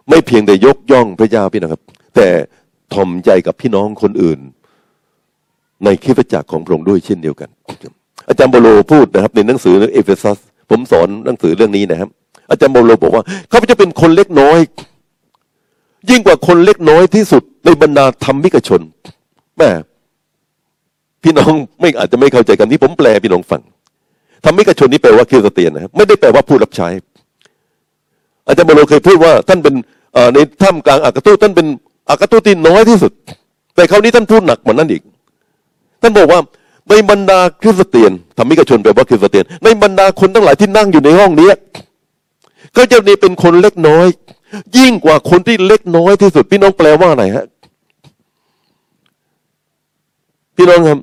ไม่เพียงแต่ยกย่องพระเจ้าพี่นะครับ แต่ถ่อมใจกับพี่น้องคนอื่น ในคริสตจักรของพระองค์ด้วยเช่นเดียวกัน อาจารย์เปาโลพูดนะครับ ในหนังสือเอเฟซัส ผมสอนหนังสือเรื่องนี้นะครับ อาจารย์เปาโลบอกว่าเขาจะเป็นคนเล็กน้อย ยิ่งกว่าคนเล็กน้อยที่สุดในบรรดาธรรมิกชนแม่พี่น้องไม่อาจจะไม่เข้าใจกันที่ผมแปลพี่น้องฟังธรรมิกชนนี่แปลว่าคริสเตียนนะครับไม่ได้แปลว่าผู้รับใช้ อาจารย์โบโลเคยพูดว่า ท่านเป็นในถ้ำกลางอากาตูท่านเป็นอากาตูที่น้อยที่สุด แต่คราวนี้ท่านพูดหนักกว่านั้นอีก ท่านบอกว่า ในบรรดาคริสเตียนธรรมิกชนแปลว่าคริสเตียน ในบรรดาคนทั้งหลายที่นั่งอยู่ในห้องนี้ ก็จะนี่เป็นคนเล็กน้อย ยิ่งกว่าคนที่เล็กน้อยที่สุด พี่น้องแปลว่าไหนฮะพี่น้องครับ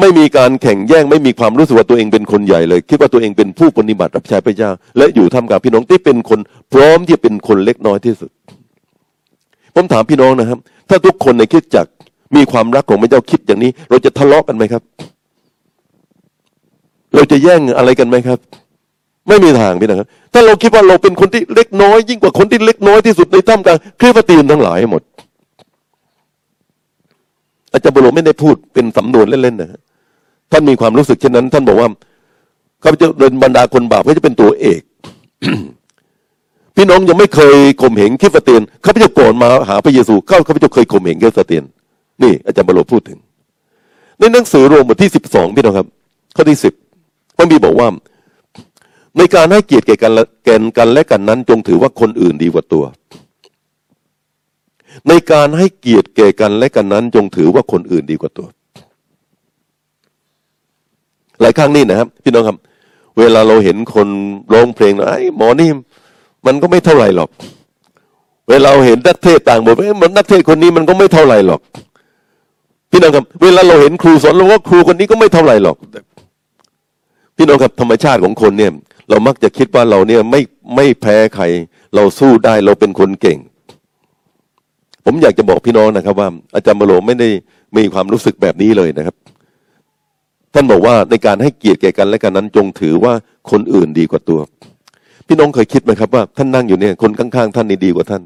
ไม่มีการแข่งแย่งไม่มีความรู้สึกว่าตัวเองเป็นคนใหญ่เลย คิดว่าตัวเองเป็นผู้ปฏิบัติรับใช้พระเจ้า และอยู่ท่ามกลางพี่น้องที่เป็นคน พร้อมที่จะเป็นคนเล็กน้อยที่สุดผมถามพี่น้องนะครับ ถ้าทุกคนในคิดจักร มีความรักของพระเจ้าคิดอย่างนี้ เราจะทะเลาะกันไหมครับ เราจะแย่งอะไรกันไหมครับ ไม่มีทางพี่นะครับ ถ้าเราคิดว่าเราเป็นคนที่เล็กน้อย ยิ่งกว่าคนที่เล็กน้อยที่สุดในท่ามกลางคริสตีนทั้งหลายหมด อาจารย์บุรไม่ได้พูดเป็นสำนวนเล่นๆนะฮะท่านมีความรู้สึกเช่นนั้น ท่านบอกว่าข้าพเจ้าเดินบรรดาคนบาปก็จะเป็นตัวเอกพี่น้องยังไม่เคยข่มเหงคริสเตียนข้าพเจ้าก่อนมาหาพระเยซูเข้าข้าพเจ้าเคยข่มเหงคริสเตียน นี่อาจารย์บรมพูดถึง ในหนังสือโรมบทที่สิบสองพี่น้องครับ ข้อที่สิบพระบีบอกว่า ในการให้เกียรติแก่กันแก่กันและกันนั้น จงถือว่าคนอื่นดีกว่าตัว ในการให้เกียรติแก่กันและกันนั้น จงถือว่าคนอื่นดีกว่าตัว หลายครั้งนี่นะครับ พี่น้องครับ เวลาเราเห็นคนร้องเพลงไอ้หมอนี่มันก็ไม่เท่าไหร่หรอกเวลาเราเห็นนักเทศต่างบทเอ้ยมันนักเทศคนนี้มันก็ไม่เท่าไหร่หรอก พี่น้องครับเวลาเราเห็นครูสอนเราว่าครูคนนี้ก็ไม่เท่าไหร่หรอก พี่น้องครับธรรมชาติของคนเนี่ย เรามักจะคิดว่าเราเนี่ยไม่ไม่แพ้ใคร เราสู้ได้เราเป็นคนเก่ง ผมอยากจะบอกพี่น้องนะครับ ว่า อาจารย์มโลไม่ได้มีความรู้สึกแบบนี้เลยนะครับ ท่านบอกว่าในการให้เกียรติแก่กันและกันนั้น จงถือว่าคนอื่นดีกว่าตัว พี่น้องเคยคิดไหมครับว่าท่านนั่งอยู่เนี่ยคนข้างๆ ท่านนี่ดีกว่าท่าน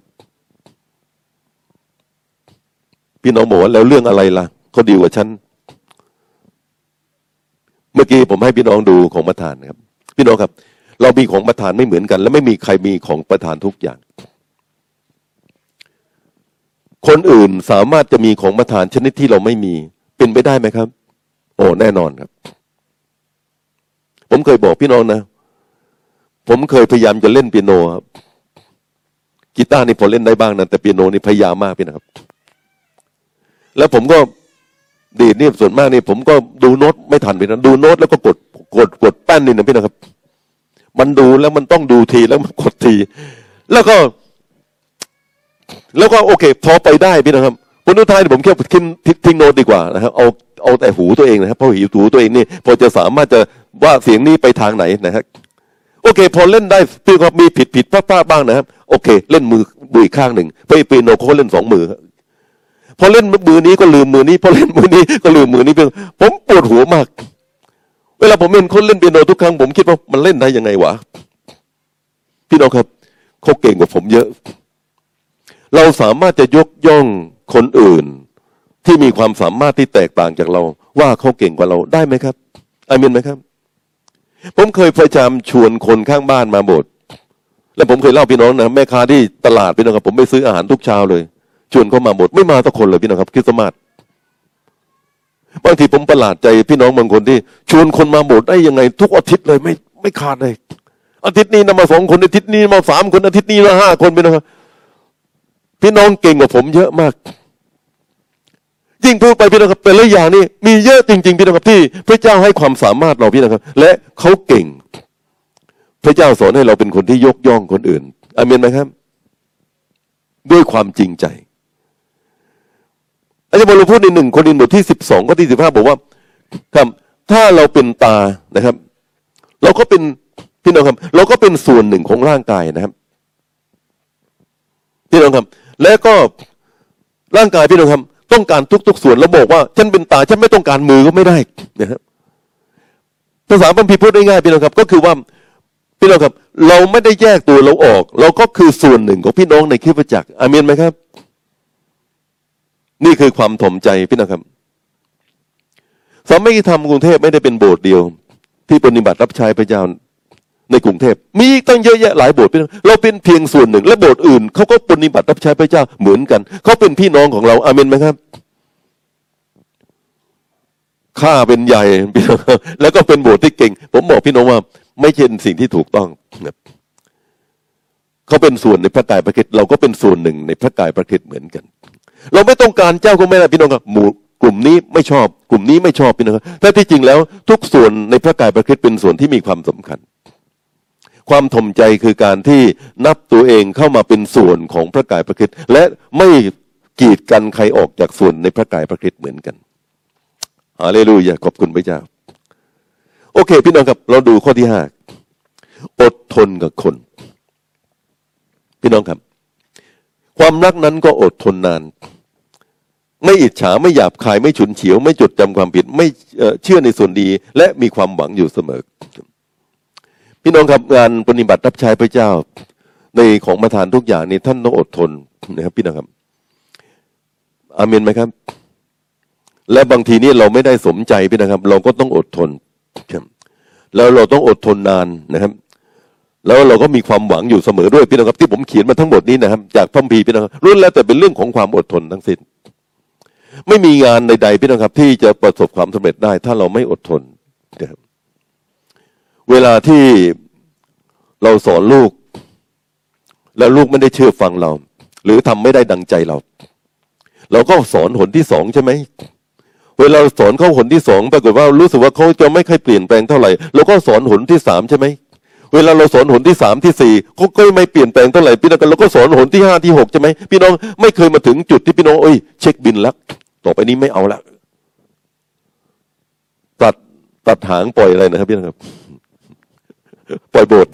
พี่น้องบอกว่าแล้วเรื่องอะไรล่ะเขาดีกว่าฉันเมื่อกี้ผมให้พี่น้องดูของประธานครับ พี่น้องครับ เรามีของประธานไม่เหมือนกัน และไม่มีใครมีของประธานทุกอย่าง คนอื่นสามารถจะมีของประธานชนิดที่เราไม่มี เป็นไปได้ไหมครับ โอ้แน่นอนครับ ผมเคยบอกพี่น้องนะ ผมเคยพยายามจะเล่นเปียโนครับกีตาร์นี่พอเล่นได้บ้างนะแต่เปียโนนี่พยายามมากพี่นะครับ แล้วผมก็ดีดนี่ส่วนมากนี่ผมก็ดูโน้ตไม่ทันไปนะดูโน้ตแล้วก็กดกดกดแป้นนี่นะพี่นะครับ มันดูแล้วมันต้องดูทีแล้วมันกดที แล้วก็ แล้วก็โอเค พอไปได้พี่นะครับผลสุดท้ายผมแค่ทิ้งทิ้งโน้ตดีกว่านะครับเอาเอาแต่หูตัวเองนะครับเพราะหูหูตัวเองนี่พอจะสามารถจะว่าเสียงนี้ไปทางไหนนะครับโอเค พอเล่นได้พี่ครับมีผิดผิดพลาดบ้างนะครับ โอเค เล่นมือมืออีกข้างหนึ่งเพราะปีโนเขาเล่นสองมือ พอเล่นมือนี้ก็ลืมมือนี้พอเล่นมือนี้ก็ลืมมือนี้เพียงผมปวดหัวมาก เวลาผมเห็นคนเล่นเปียโนทุกครั้งผมคิดว่ามันเล่นได้ยังไงวะพี่น้องครับเขาเก่งกว่าผมเยอะ เราสามารถจะยกย่องคนอื่น ที่มีความสามารถที่แตกต่างจากเรา ว่าเขาเก่งกว่าเราได้ไหมครับอามินไหมครับ ผมเคยพยายามชวนคนข้างบ้านมาโบสถ์แล้วผมเคยเล่าพี่น้องนะแม่ค้าที่ตลาดพี่น้องครับผมไปซื้ออาหารทุกเช้าเลย ชวนเขามาหมดไม่มาสักคนเลยพี่น้องครับคริสต์มาสบางทีผมประหลาดใจพี่น้องบางคนที่ ชวนคนมาโบสถ์ได้ยังไง ทุกอาทิตย์เลยไม่ไม่ขาดเลย อาทิตย์นี้นำมาสองคนอาทิตย์นี้มาสามคนอาทิตย์นี้มาห้าคนพี่น้องครับพี่น้องเก่งกว่าผมเยอะมาก ยิ่งพูดไปพี่น้องครับแต่ละอย่างนี่มีเยอะจริง ๆ พี่น้องครับที่ พระเจ้าให้ความสามารถเราพี่น้องครับ และเขาเก่ง พระเจ้าสอนให้เราเป็นคนที่ยกย่องคนอื่นอเมนไหมครับ ด้วยความจริงใจ อาจารย์บอลพูดในหนึ่งคนอินบทที่สิบสองข้อที่สิบห้าบอกว่าครับ ถ้าเราเป็นตานะครับ เราก็เป็นพี่น้องครับ เราก็เป็นส่วนหนึ่งของร่างกายนะครับพี่น้องครับ และก็ร่างกายพี่น้องครับ ต้องการทุก ๆ ส่วนเราบอกว่า ฉันเป็นตาฉันไม่ต้องการมือก็ไม่ได้นะครับภาษาบัมพีพูดได้ง่ายพี่น้องครับ ก็คือว่าพี่น้องครับ เราไม่ได้แยกตัวเราออก เราก็คือส่วนหนึ่งของพี่น้องในคริสตจักรอาเมนไหมครับ นี่คือความถ่อมใจพี่น้องครับสามัคคีธรรมกรุงเทพไม่ได้เป็นโบสถ์เดียว ที่ปฏิบัติรับใช้พระเจ้าในกรุงเทพมีตั้งเยอะแยะหลายโบสถ์พี่น้องเราเป็นเพียงส่วนหนึ่ง และโบสถ์อื่นเขาก็ปฏิบัติรับใช้พระเจ้าเหมือนกันเขาเป็นพี่น้องของเราอาเมนไหมครับข้าเป็นใหญ่พี่น้องครับแล้วก็เป็นโบสถ์ที่เก่ง ผมบอกพี่น้องว่า ไม่ใช่สิ่งที่ถูกต้องเขาเป็นส่วนในพระกายพระคริสต์เราก็เป็นส่วนหนึ่งในพระกายพระคริสต์เหมือนกัน เราไม่ต้องการเจ้าก็ไม่ได้พี่น้องครับหมู่กลุ่มนี้ไม่ชอบ กลุ่มนี้ไม่ชอบพี่น้องครับแต่ที่จริงแล้ว ทุกส่วนในพระกายพระคริสต์เป็นส่วนที่มีความสำคัญ ความถ่อมใจคือการที่นับตัวเองเข้ามาเป็นส่วนของพระกายพระคริสต์และไม่กีดกันใครออกจากส่วนในพระกายพระคริสต์เหมือนกันฮาเลลูยาขอบคุณพระเจ้า โอเค พี่น้องครับ เราดูข้อที่ห้าอดทนกับคน พี่น้องครับ ความรักนั้นก็อดทนนาน ไม่อิจฉาไม่หยาบคายไม่ฉุนเฉียว ไม่จดจำความผิด ไม่เชื่อในส่วนดี และมีความหวังอยู่เสมอ พี่น้องครับงานปฏิบัติรับใช้พระเจ้า ในของประทานทุกอย่างนี้ท่านต้องอดทนนะครับ พี่น้องครับ อาเมนไหมครับ และบางทีนี่เราไม่ได้สมใจพี่นะครับ เราก็ต้องอดทนครับแล้วเราต้องอดทนนานนะครับ แล้วเราก็มีความหวังอยู่เสมอด้วยพี่น้องครับ ที่ผมเขียนมาทั้งหมดนี้นะครับ จากพระคัมภีพี่น้องครับล้วนแล้วแต่เป็นเรื่องของความอดทนทั้งสิ้น ไม่มีงานใดๆพี่น้องครับ ที่จะประสบความสำเร็จได้ ถ้าเราไม่อดทนนะครับเวลาที่เราสอนลูก แล้วลูกไม่ได้เชื่อฟังเรา หรือทำไม่ได้ดังใจเรา เราก็สอนหนที่สองใช่ไหมเวลาสอนเขาหนที่สองปรากฏว่ารู้สึกว่าเขาจะไม่ค่อยเปลี่ยนแปลงเท่าไหร่เราก็สอนหนที่สามใช่ไหมเวลาเราสอนหนที่สามที่สี่เขาก็ไม่เปลี่ยนแปลงเท่าไหร่พี่น้องกันเราก็สอนหนที่ห้าที่หกใช่ไหมพี่น้องไม่เคยมาถึงจุดที่พี่น้องเอ้ยเช็คบินแล้ว ต่อไปนี้ไม่เอาละตัดตัดหางปล่อยอะไรนะครับพี่น้องครับ ปล่อยโบท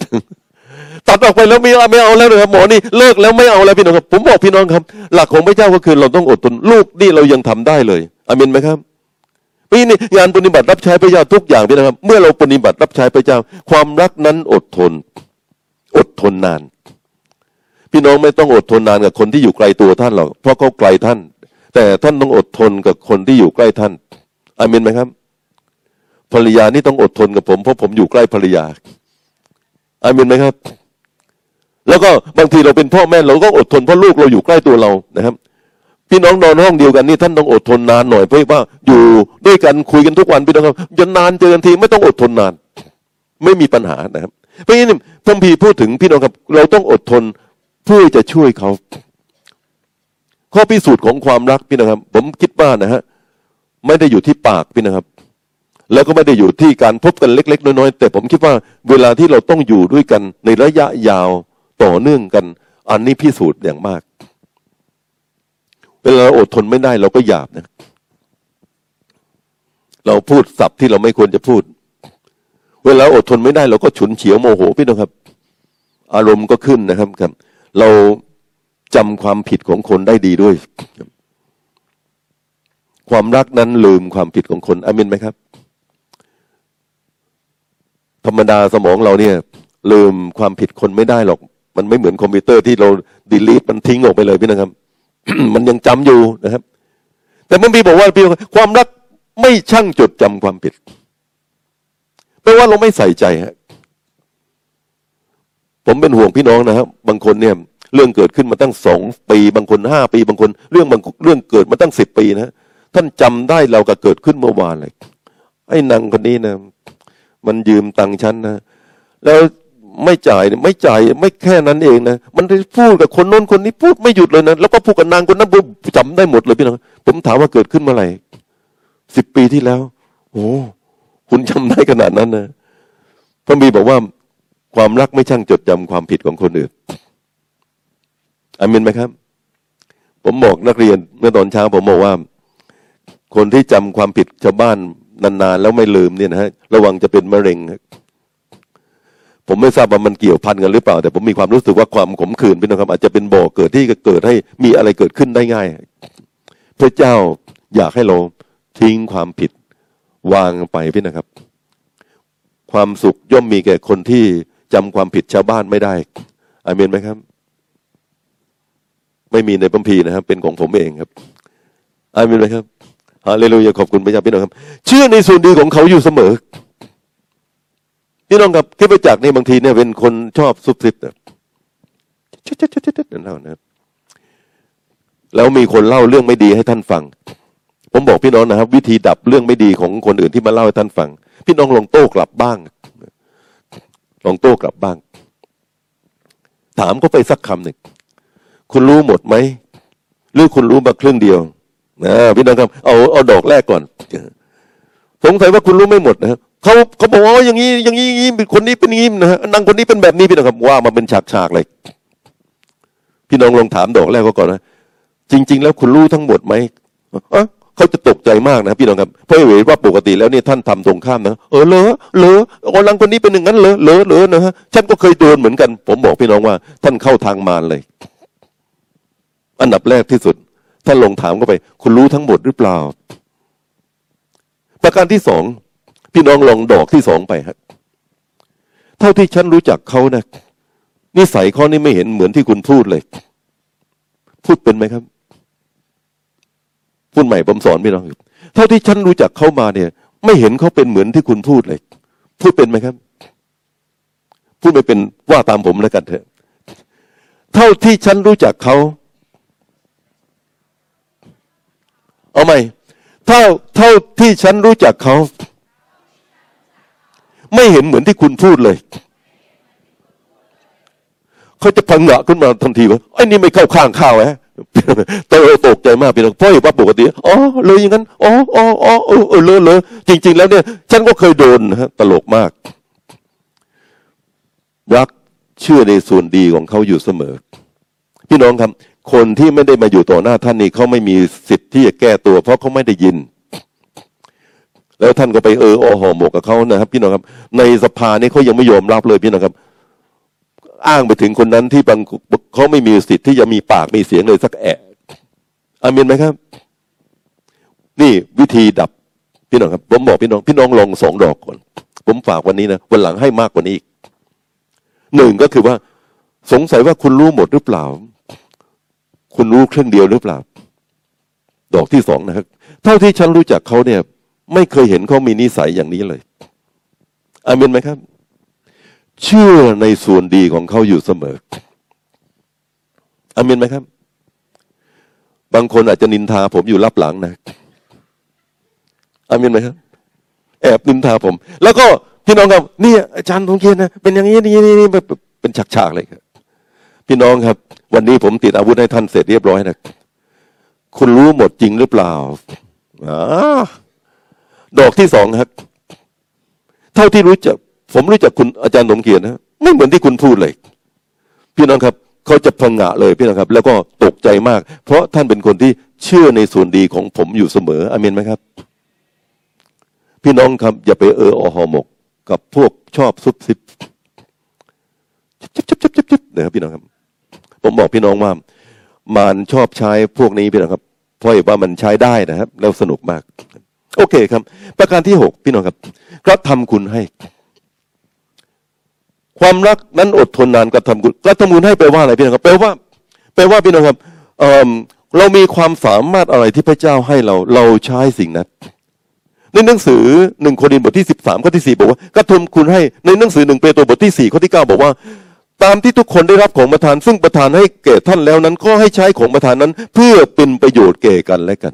ตัดออกไปแล้วไม่เอาไม่เอาแล้วนะครับหมอนี่เลิกแล้วไม่เอาแล้วพี่น้องครับ ผมบอกพี่น้องครับ หลักของพระเจ้าก็คือเราต้องอดทนลูกนี่เรายังทำได้เลยอามินไหมครับพี่นี่งานปฏิบัติรับใช้พระเจ้าทุกอย่างพี่นะครับ เมื่อเราปฏิบัติรับใช้พระเจ้า ความรักนั้นอดทน อดทนนาน พี่น้องไม่ต้องอดทนนานกับคนที่อยู่ไกลตัวท่านหรอกเพราะเขาไกลท่าน แต่ท่านต้องอดทนกับคนที่อยู่ใกล้ท่านอามินไหมครับ ภรรยานี่ต้องอดทนกับผมเพราะผมอยู่ใกล้ภรรยาอามินไหมครับ แล้วก็บางทีเราเป็นพ่อแม่เราก็อดทนเพราะลูกเราอยู่ใกล้ตัวเรานะครับ พี่น้องนอนห้องเดียวกันนี่ท่านต้องอดทนนานหน่อยเพราะว่าอยู่ด้วยกันคุยกันทุกวันพี่น้องครับจะนานเจอกันทีไม่ต้องอดทนนาน ไม่มีปัญหานะครับ เพราะฉะนั้นพระพีพูดถึงพี่น้องครับ เราต้องอดทนเพื่อจะช่วยเขา ข้อพิสูจน์ของความรักพี่นะครับ ผมคิดว่านะฮะไม่ได้อยู่ที่ปากพี่นะครับ แล้วก็ไม่ได้อยู่ที่การพบกันเล็ก ๆ น้อยๆแต่ผมคิดว่าเวลาที่เราต้องอยู่ด้วยกันในระยะยาวต่อเนื่องกัน อันนี้พิสูจน์อย่างมาก เวลาเราอดทนไม่ได้เราก็หยาบนะ เราพูดศัพท์ที่เราไม่ควรจะพูด เวลาอดทนไม่ได้เราก็ฉุนเฉียวโมโหพี่น้องครับ อารมณ์ก็ขึ้นนะครับครับ เรา จำความผิดของคนได้ดีด้วย ความรักนั้นลืมความผิดของคนอามินไหมครับ ธรรมดาสมองเราเนี่ย ลืมความผิดคนไม่ได้หรอก มันไม่เหมือนคอมพิวเตอร์ที่เราดีลีทมันทิ้งออกไปเลยพี่นะครับ มันยังจำอยู่นะครับ แต่เมื่อพี่บอกว่าพี่ความรักไม่ช่างจดจำความผิดแปลว่าเราไม่ใส่ใจฮะผมเป็นห่วงพี่น้องนะครับ บางคนเนี่ย เรื่องเกิดขึ้นมาตั้งสองปี บางคนห้าปี บางคน เรื่องบางเรื่องเกิดมาตั้งสิบปีนะท่านจำได้เราก็เกิดขึ้นเมื่อวานเลยไอ้นางคนนี้นะมันยืมตังค์ฉันนะแล้วไม่จ่ายไม่จ่ายไม่แค่นั้นเองนะมันได้พูดกับคนโน้นคนนี้พูดไม่หยุดเลยนะแล้วก็พูดกับนางคนนั้นปุ๊บจำได้หมดเลยพี่น้องผมถามว่าเกิดขึ้นเมื่อไหร่สิบปีที่แล้วโอ้คุณจำได้ขนาดนั้นนะพระบีบอกว่าความรักไม่ช่างจดจำความผิดของคนอื่น อามินไหมครับ ผมบอกนักเรียนเมื่อตอนเช้าผมบอกว่า คนที่จำความผิดชาวบ้านนานๆแล้วไม่ลืมเนี่ยนะฮะระวังจะเป็นมะเร็งครับผมไม่ทราบว่ามันเกี่ยวพันกันหรือเปล่า แต่ผมมีความรู้สึกว่าความขมขื่นพี่น้องครับ อาจจะเป็นบ่อเกิดที่เกิดให้มีอะไรเกิดขึ้นได้ง่าย พระเจ้าอยากให้เราทิ้งความผิดวางไปพี่นะครับ ความสุขย่อมมีแก่คนที่จำความผิดชาวบ้านไม่ได้อาเมนไหมครับ ไม่มีในพัมพีนะครับ เป็นของผมเองครับอาเมนไหมครับฮาเลลูยาขอบคุณพระเจ้าพี่น้องครับ เชื่อในส่วนดีของเขาอยู่เสมอพี่น้องครับที่ไปจากนี่บางทีเนี่ยเป็นคนชอบซุบซิบแบบชิดชิดชิดชิดนั่นนะครับแล้วมีคนเล่าเรื่องไม่ดีให้ท่านฟัง ผมบอกพี่น้องนะครับ วิธีดับเรื่องไม่ดีของคนอื่นที่มาเล่าให้ท่านฟัง พี่น้องลองโต้กลับบ้าง ลองโต้กลับบ้าง ถามเขาไปสักคำหนึ่ง คุณรู้หมดไหมหรือคุณรู้มาครึ่งเดียวนะพี่น้องครับ เอาเอาดอกแรกก่อน สงสัยว่าคุณรู้ไม่หมดนะเขาเขาบอกว่าอย่างนี้อย่างนี้อย่างนี้คนนี้เป็นอย่างนี้นะฮะนางคนนี้เป็นแบบนี้พี่น้องครับว่ามาเป็นฉากฉากเลยพี่น้องลองถามดอกแรกก็ก่อนนะจริง ๆ แล้วคุณรู้ทั้งหมดไหมเขาจะตกใจมากนะพี่น้องครับเพราะเห็นว่าปกติแล้วเนี่ยท่านทำตรงข้ามนะเออเหรอเหรอคนลังคนนี้เป็นอย่างนั้นเหรอเหรอเหรอนะฮะฉันก็เคยโดนเหมือนกัน ผมบอกพี่น้องว่า ท่านเข้าทางมารเลย อันดับแรกที่สุดท่าลงถามเข้าไป คุณรู้ทั้งหมดหรือเปล่า ประการที่สองพี่น้องลองดอกที่สองไปฮะเท่าที่ฉันรู้จักเขานะนิสัยเขานี่ไม่เห็นเหมือนที่คุณพูดเลย พูดเป็นไหมครับ พูดใหม่ผมสอนพี่น้องเท่าที่ฉันรู้จักเขามาเนี่ย ไม่เห็นเขาเป็นเหมือนที่คุณพูดเลย พูดเป็นไหมครับ พูดไม่เป็นว่าตามผมแล้วกันเถอะ เท่าที่ฉันรู้จักเขา เอาใหม่เท่าเท่าที่ฉันรู้จักเขา ไม่เห็นเหมือนที่คุณพูดเลยเขาจะพังงะขึ้นมาทันทีว่าไอ้นี่ไม่เข้าข้างข้าวแฮะตตกใจมากพี่น้องเพราะเห็นว่าปกติอ๋อเลยอย่างนั้นอ๋ออ๋ออ๋อเออเออเลยเลยจริง ๆ แล้วเนี่ย ฉันก็เคยโดนนะฮะตลกมาก รักเชื่อในส่วนดีของเขาอยู่เสมอ พี่น้องครับ คนที่ไม่ได้มาอยู่ต่อหน้าท่านนี่เขาไม่มีสิทธิ์ที่จะแก้ตัว เพราะเขาไม่ได้ยิน แล้วท่านก็ไปเออโอหอหมกกับเขานะครับ พี่น้องครับ ในสภานี่เขายังไม่ยอมรับเลยพี่น้องครับ อ้างไปถึงคนนั้นที่บางเขาไม่มีสิทธิ์ที่จะมีปากมีเสียงเลยสักแอะอามินไหมครับ นี่วิธีดับพี่น้องครับผมบอกพี่น้องพี่น้องลองสองดอกก่อน ผมฝากวันนี้นะวันหลังให้มากกว่านี้อีกหนึ่งก็คือว่า สงสัยว่าคุณรู้หมดหรือเปล่า คุณรู้เครื่องเดียวหรือเปล่า ดอกที่สองนะครับ เท่าที่ฉันรู้จักเขาเนี่ย ไม่เคยเห็นเขามีนิสัยอย่างนี้เลยอามินไหมครับ เชื่อในส่วนดีของเขาอยู่เสมออามินไหมครับ บางคนอาจจะนินทาผมอยู่รับหลังนะอามินไหมครับ แอบนินทาผม แล้วก็พี่น้องครับนี่อาจารย์ทงเคียนนะเป็นอย่างนี้นี่นี่เป็นฉากๆเลยครับ พี่น้องครับ วันนี้ผมติดอาวุธให้ท่านเสร็จเรียบร้อยนะคุณรู้หมดจริงหรือเปล่าอดอกที่สองครับ เท่าที่รู้จัก ผมรู้จักคุณอาจารย์สมเกียรตินะไม่เหมือนที่คุณพูดเลย พี่น้องครับเขาจะพังงะเลยพี่น้องครับ แล้วก็ตกใจมาก เพราะท่านเป็นคนที่เชื่อในส่วนดีของผมอยู่เสมออามินไหมครับ พี่น้องครับ อย่าไปเอออหอหมก กับพวกชอบซุบซิบจุบจุบจุบจุบจุบนะครับพี่น้องครับ ผมบอกพี่น้องว่ามันชอบใช้พวกนี้พี่น้องครับเพราะว่ามันใช้ได้นะครับ แล้วสนุกมาก โอเคครับ ประการที่หกพี่น้องครับกระทำคุณให้ ความรักนั้นอดทนนานกระทำคุณกระทำคุณให้แปลว่าอะไรพี่น้องครับแปลว่า แปลว่าพี่น้องครับเอิ่มเรามีความสามารถอะไรที่พระเจ้าให้เรา เราใช้สิ่งนั้นในหนังสือหนึ่งโครินธ์บทที่สิบสามข้อที่สี่บอกว่ากระทำคุณให้ในหนังสือหนึ่งเปโตรบทที่สี่ข้อที่เก้าบอกว่า ตามที่ทุกคนได้รับของประทาน ซึ่งประทานให้แก่ท่านแล้วนั้น ก็ให้ใช้ของประทานนั้น เพื่อเป็นประโยชน์แก่กันและกัน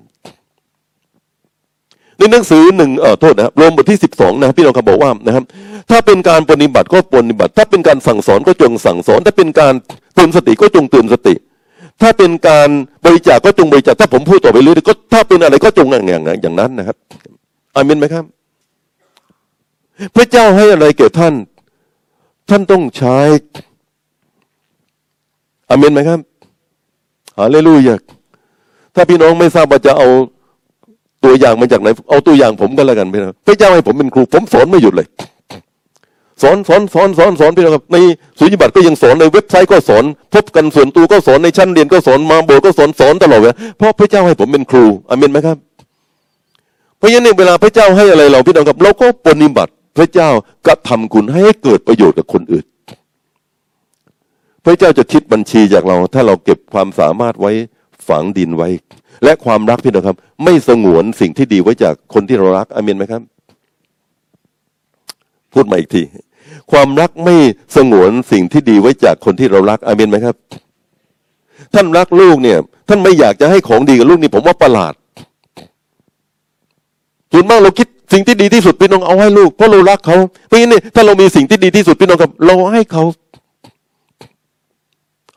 ในหนังสือหนึ่งเอ่อโทษนะครับโรมบทที่สิบสองนะพี่น้องครับบอกว่านะครับ ถ้าเป็นการปฏิบัติก็ปฏิบัติ ถ้าเป็นการสั่งสอนก็จงสั่งสอน ถ้าเป็นการเตือนสติก็จงเตือนสติ ถ้าเป็นการบริจาคก็จงบริจาคถ้าผมพูดต่อไปเรื่อยๆก็ถ้าเป็นอะไรก็จงอย่างอย่างอย่างนั้นนะครับอามินไหมครับ พระเจ้าให้อะไรแก่ท่าน ท่านต้องใช้ อามนไหมครับฮาเลลูยาถ้าพี่น้องไม่ทราบว่าจะเอาตัวอย่างมาจากไหน เอาตัวอย่างผมก็แล้วกันพี่น้องพระเจ้าให้ผมเป็นครู ผมสอนไม่หยุดเลย สอนสอนสอนสอนสอนพี่น้องครับ ในสุญญบัตรก็ยังสอนในเว็บไซต์ก็สอน พบกันส่วนตัวก็สอนในชั้นเรียนก็สอนมาโบสถ์ก็สอนสอนตลอดเลยเพราะพระเจ้าให้ผมเป็นครูอามนไหมครับเพราะฉะนั้นเวลาพระเจ้าให้อะไรเราพี่น้องครับเราก็ปฏิบัติพระเจ้ากระทำคุณให้เกิดประโยชน์กับคนอื่น พระเจ้าจะคิดบัญชีจากเรา ถ้าเราเก็บความสามารถไว้ฝังดินไว้ และความรักพี่น้องครับ ไม่สงวนสิ่งที่ดีไว้จากคนที่เรารักอามินไหมครับ พูดมาอีกที ความรักไม่สงวนสิ่งที่ดีไว้จากคนที่เรารักอามินไหมครับ ท่านรักลูกเนี่ย ท่านไม่อยากจะให้ของดีกับลูกนี่ผมว่าประหลาดส่วนมากเราคิดสิ่งที่ดีที่สุดพี่น้องเอาให้ลูกเพราะเรารักเขาเพราะฉะนั้นเนี่ยถ้าเรามีสิ่งที่ดีที่สุดพี่น้องครับ เราให้เขา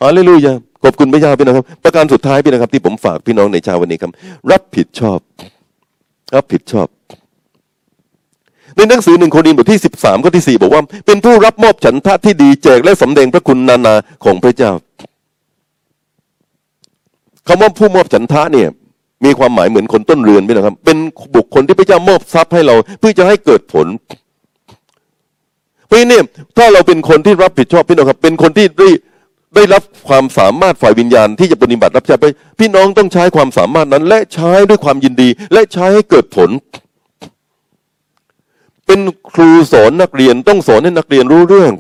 ฮาเลลูยาขอบคุณพระเจ้าพี่น้องครับ ประการสุดท้ายพี่น้องครับ ที่ผมฝากพี่น้องในเช้าวันนี้ครับ รับผิดชอบ รับผิดชอบ ในหนังสือหนึ่งโครินธ์บทที่สิบสามข้อที่สี่บอกว่า เป็นผู้รับมอบฉันทะที่ดีแจกและสำแดงพระคุณนานาของพระเจ้าคำว่าผู้มอบฉันทะเนี่ย มีความหมายเหมือนคนต้นเรือนพี่น้องครับ เป็นบุคคลที่พระเจ้ามอบทรัพย์ให้เรา เพื่อจะให้เกิดผลเพราะฉะนั้นเนี่ยถ้าเราเป็นคนที่รับผิดชอบพี่น้องครับ เป็นคนที่ ได้รับความสามารถฝ่ายวิญญาณที่จะปฏิบัติรับใช้ไป พี่น้องต้องใช้ความสามารถนั้น และใช้ด้วยความยินดี และใช้ให้เกิดผล เป็นครูสอนนักเรียนต้องสอนให้นักเรียนรู้เรื่อง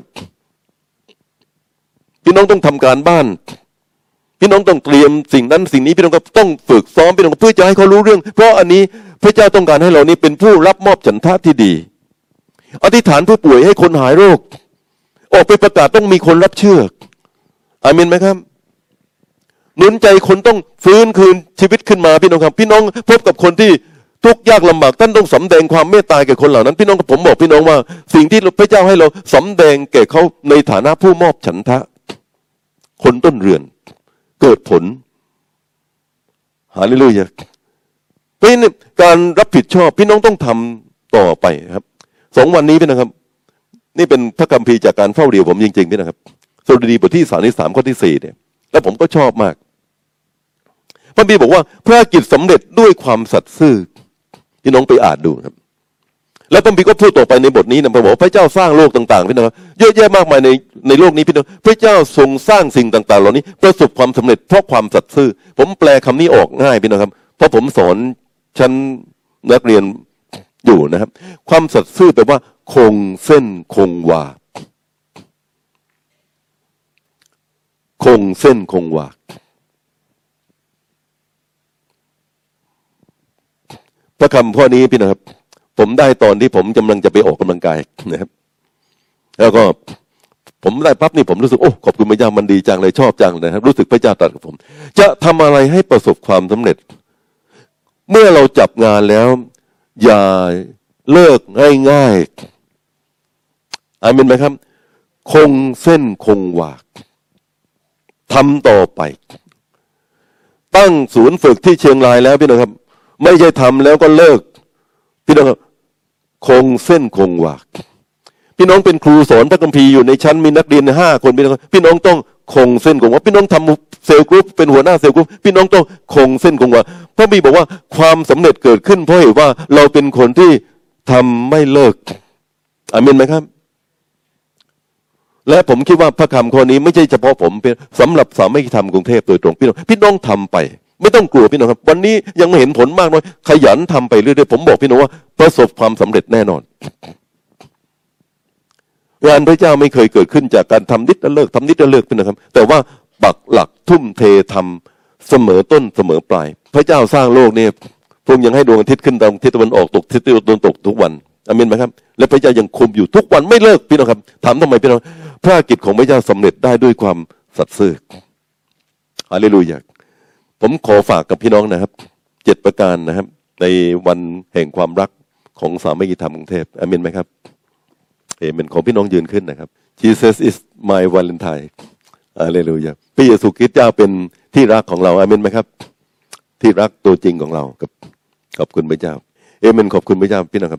พี่น้องต้องทำการบ้าน พี่น้องต้องเตรียมสิ่งนั้นสิ่งนี้พี่น้องก็ต้องฝึกซ้อมพี่น้องเพื่อจะให้เขารู้เรื่อง เพราะอันนี้พระเจ้าต้องการให้เรานี้เป็นผู้รับมอบฉันทะที่ดี อธิษฐานผู้ป่วยให้คนหายโรค ออกไปประกาศต้องมีคนรับเชื่อ อามินไหมครับหนุนใจคนต้องฟื้นคืนชีวิตขึ้นมาพี่น้องครับ พี่น้องพบกับคนที่ทุกข์ยากลำบากท่านต้องสำแดงความเมตตาแก่คนเหล่านั้น พี่น้องกับผมบอกพี่น้องว่า สิ่งที่พระเจ้าให้เราสำแดงแก่เขาในฐานะผู้มอบฉันทะ คนต้นเรือน เกิดผลหาเรื่อยๆเพราะฉะนั้นการรับผิดชอบพี่น้องต้องทำต่อไปครับสองวันนี้พี่นะครับ นี่เป็นพระคัมภีร์จากการเฝ้าเรียวผมจริงๆพี่นะครับ สดุดีบทที่สามที่สามข้อที่สี่เนี่ย แล้วผมก็ชอบมาก พระบีบอกว่าพระกิจสำเร็จด้วยความสัตย์ซื่อพี่น้องไปอ่านดูครับ แล้วพระบีก็พูดต่อไปในบทนี้นะพระบอกว่าพระเจ้าสร้างโลกต่างๆพี่น้องเยอะแยะมากมายในในโลกนี้พี่น้องพระเจ้าทรงสร้างสิ่งต่างๆ เหล่านี้ ประสบความสำเร็จเพราะความสัตย์ซื่อ ผมแปลคำนี้ออกง่ายพี่น้องครับ เพราะผมสอนชั้นนักเรียนอยู่นะครับ ความสัตย์ซื่อแปลว่า คงเส้นคงวา คงเส้นคงวาพระคำข้อนี้พี่นะครับ ผมได้ตอนที่ผมกำลังจะไปออกกำลังกายนะครับ แล้วก็ผมได้ปั๊บนี่ผมรู้สึกโอ้ขอบคุณพระเจ้ามันดีจังเลยชอบจังเลยนะครับ รู้สึกพระเจ้าตรัสกับผม จะทำอะไรให้ประสบความสำเร็จ เมื่อเราจับงานแล้ว อย่าเลิกง่ายๆอามินไหมครับ คงเส้นคงวา ทำต่อไป ตั้งศูนย์ฝึกที่เชียงรายแล้วพี่น้องครับ ไม่ใช่ทำแล้วก็เลิก พี่น้องครับ คงเส้นคงวาพี่น้องเป็นครูสอนพระคัมภีร์อยู่ในชั้นมีนักเรียนห้าคนพี่น้องพี่น้องต้องคงเส้นคงวาพี่น้องทำ cell group เป็นหัวหน้า cell group พี่น้องต้องคงเส้นคงวาพระคัมภีร์บอกว่าความสำเร็จเกิดขึ้นเพราะเหตุว่าเราเป็นคนที่ทำไม่เลิกอาเมนไหมครับ และผมคิดว่าพระคำข้อนี้ไม่ใช่เฉพาะผมเป็นสำหรับสามัคคีธรรมกรุงเทพโดยตรงพี่น้องพี่น้องทำไป ไม่ต้องกลัวพี่น้องครับ วันนี้ยังไม่เห็นผลมากน้อยขยันทำไปเรื่อยๆผมบอกพี่น้องว่าประสบความสำเร็จแน่นอนงานพระเจ้าไม่เคยเกิดขึ้นจากการทำนิดแล้วเลิกทำนิดแล้วเลิกพี่น้องครับ แต่ว่าปักหลักทุ่มเททำเสมอต้นเสมอปลาย พระเจ้าสร้างโลกเนี่ยพระองค์ยังให้ดวงอาทิตย์ขึ้นตามทิศตะวันออกตกทิศตะวันตกทุกวันอามินไหมครับ และพระเจ้ายังคุมอยู่ทุกวันไม่เลิกพี่น้องครับถามทำไมพี่น้อง พระกิจของพระเจ้าสำเร็จได้ด้วยความสัตย์ซื่อฮาเลลูยาผมขอฝากกับพี่น้องนะครับเจ็ดประการนะครับ ในวันแห่งความรักของสามัคคีธรรมกรุงเทพอามินไหมครับเอเมนของพี่น้องยืนขึ้นนะครับ Jesus is my Valentine อาเลลูยาพระเยซูคริสต์เจ้าเป็นที่รักของเราอเมนไหมครับ ที่รักตัวจริงของเรากับขอบคุณพระเจ้า เอเมนขอบคุณพระเจ้าพี่น้องครับ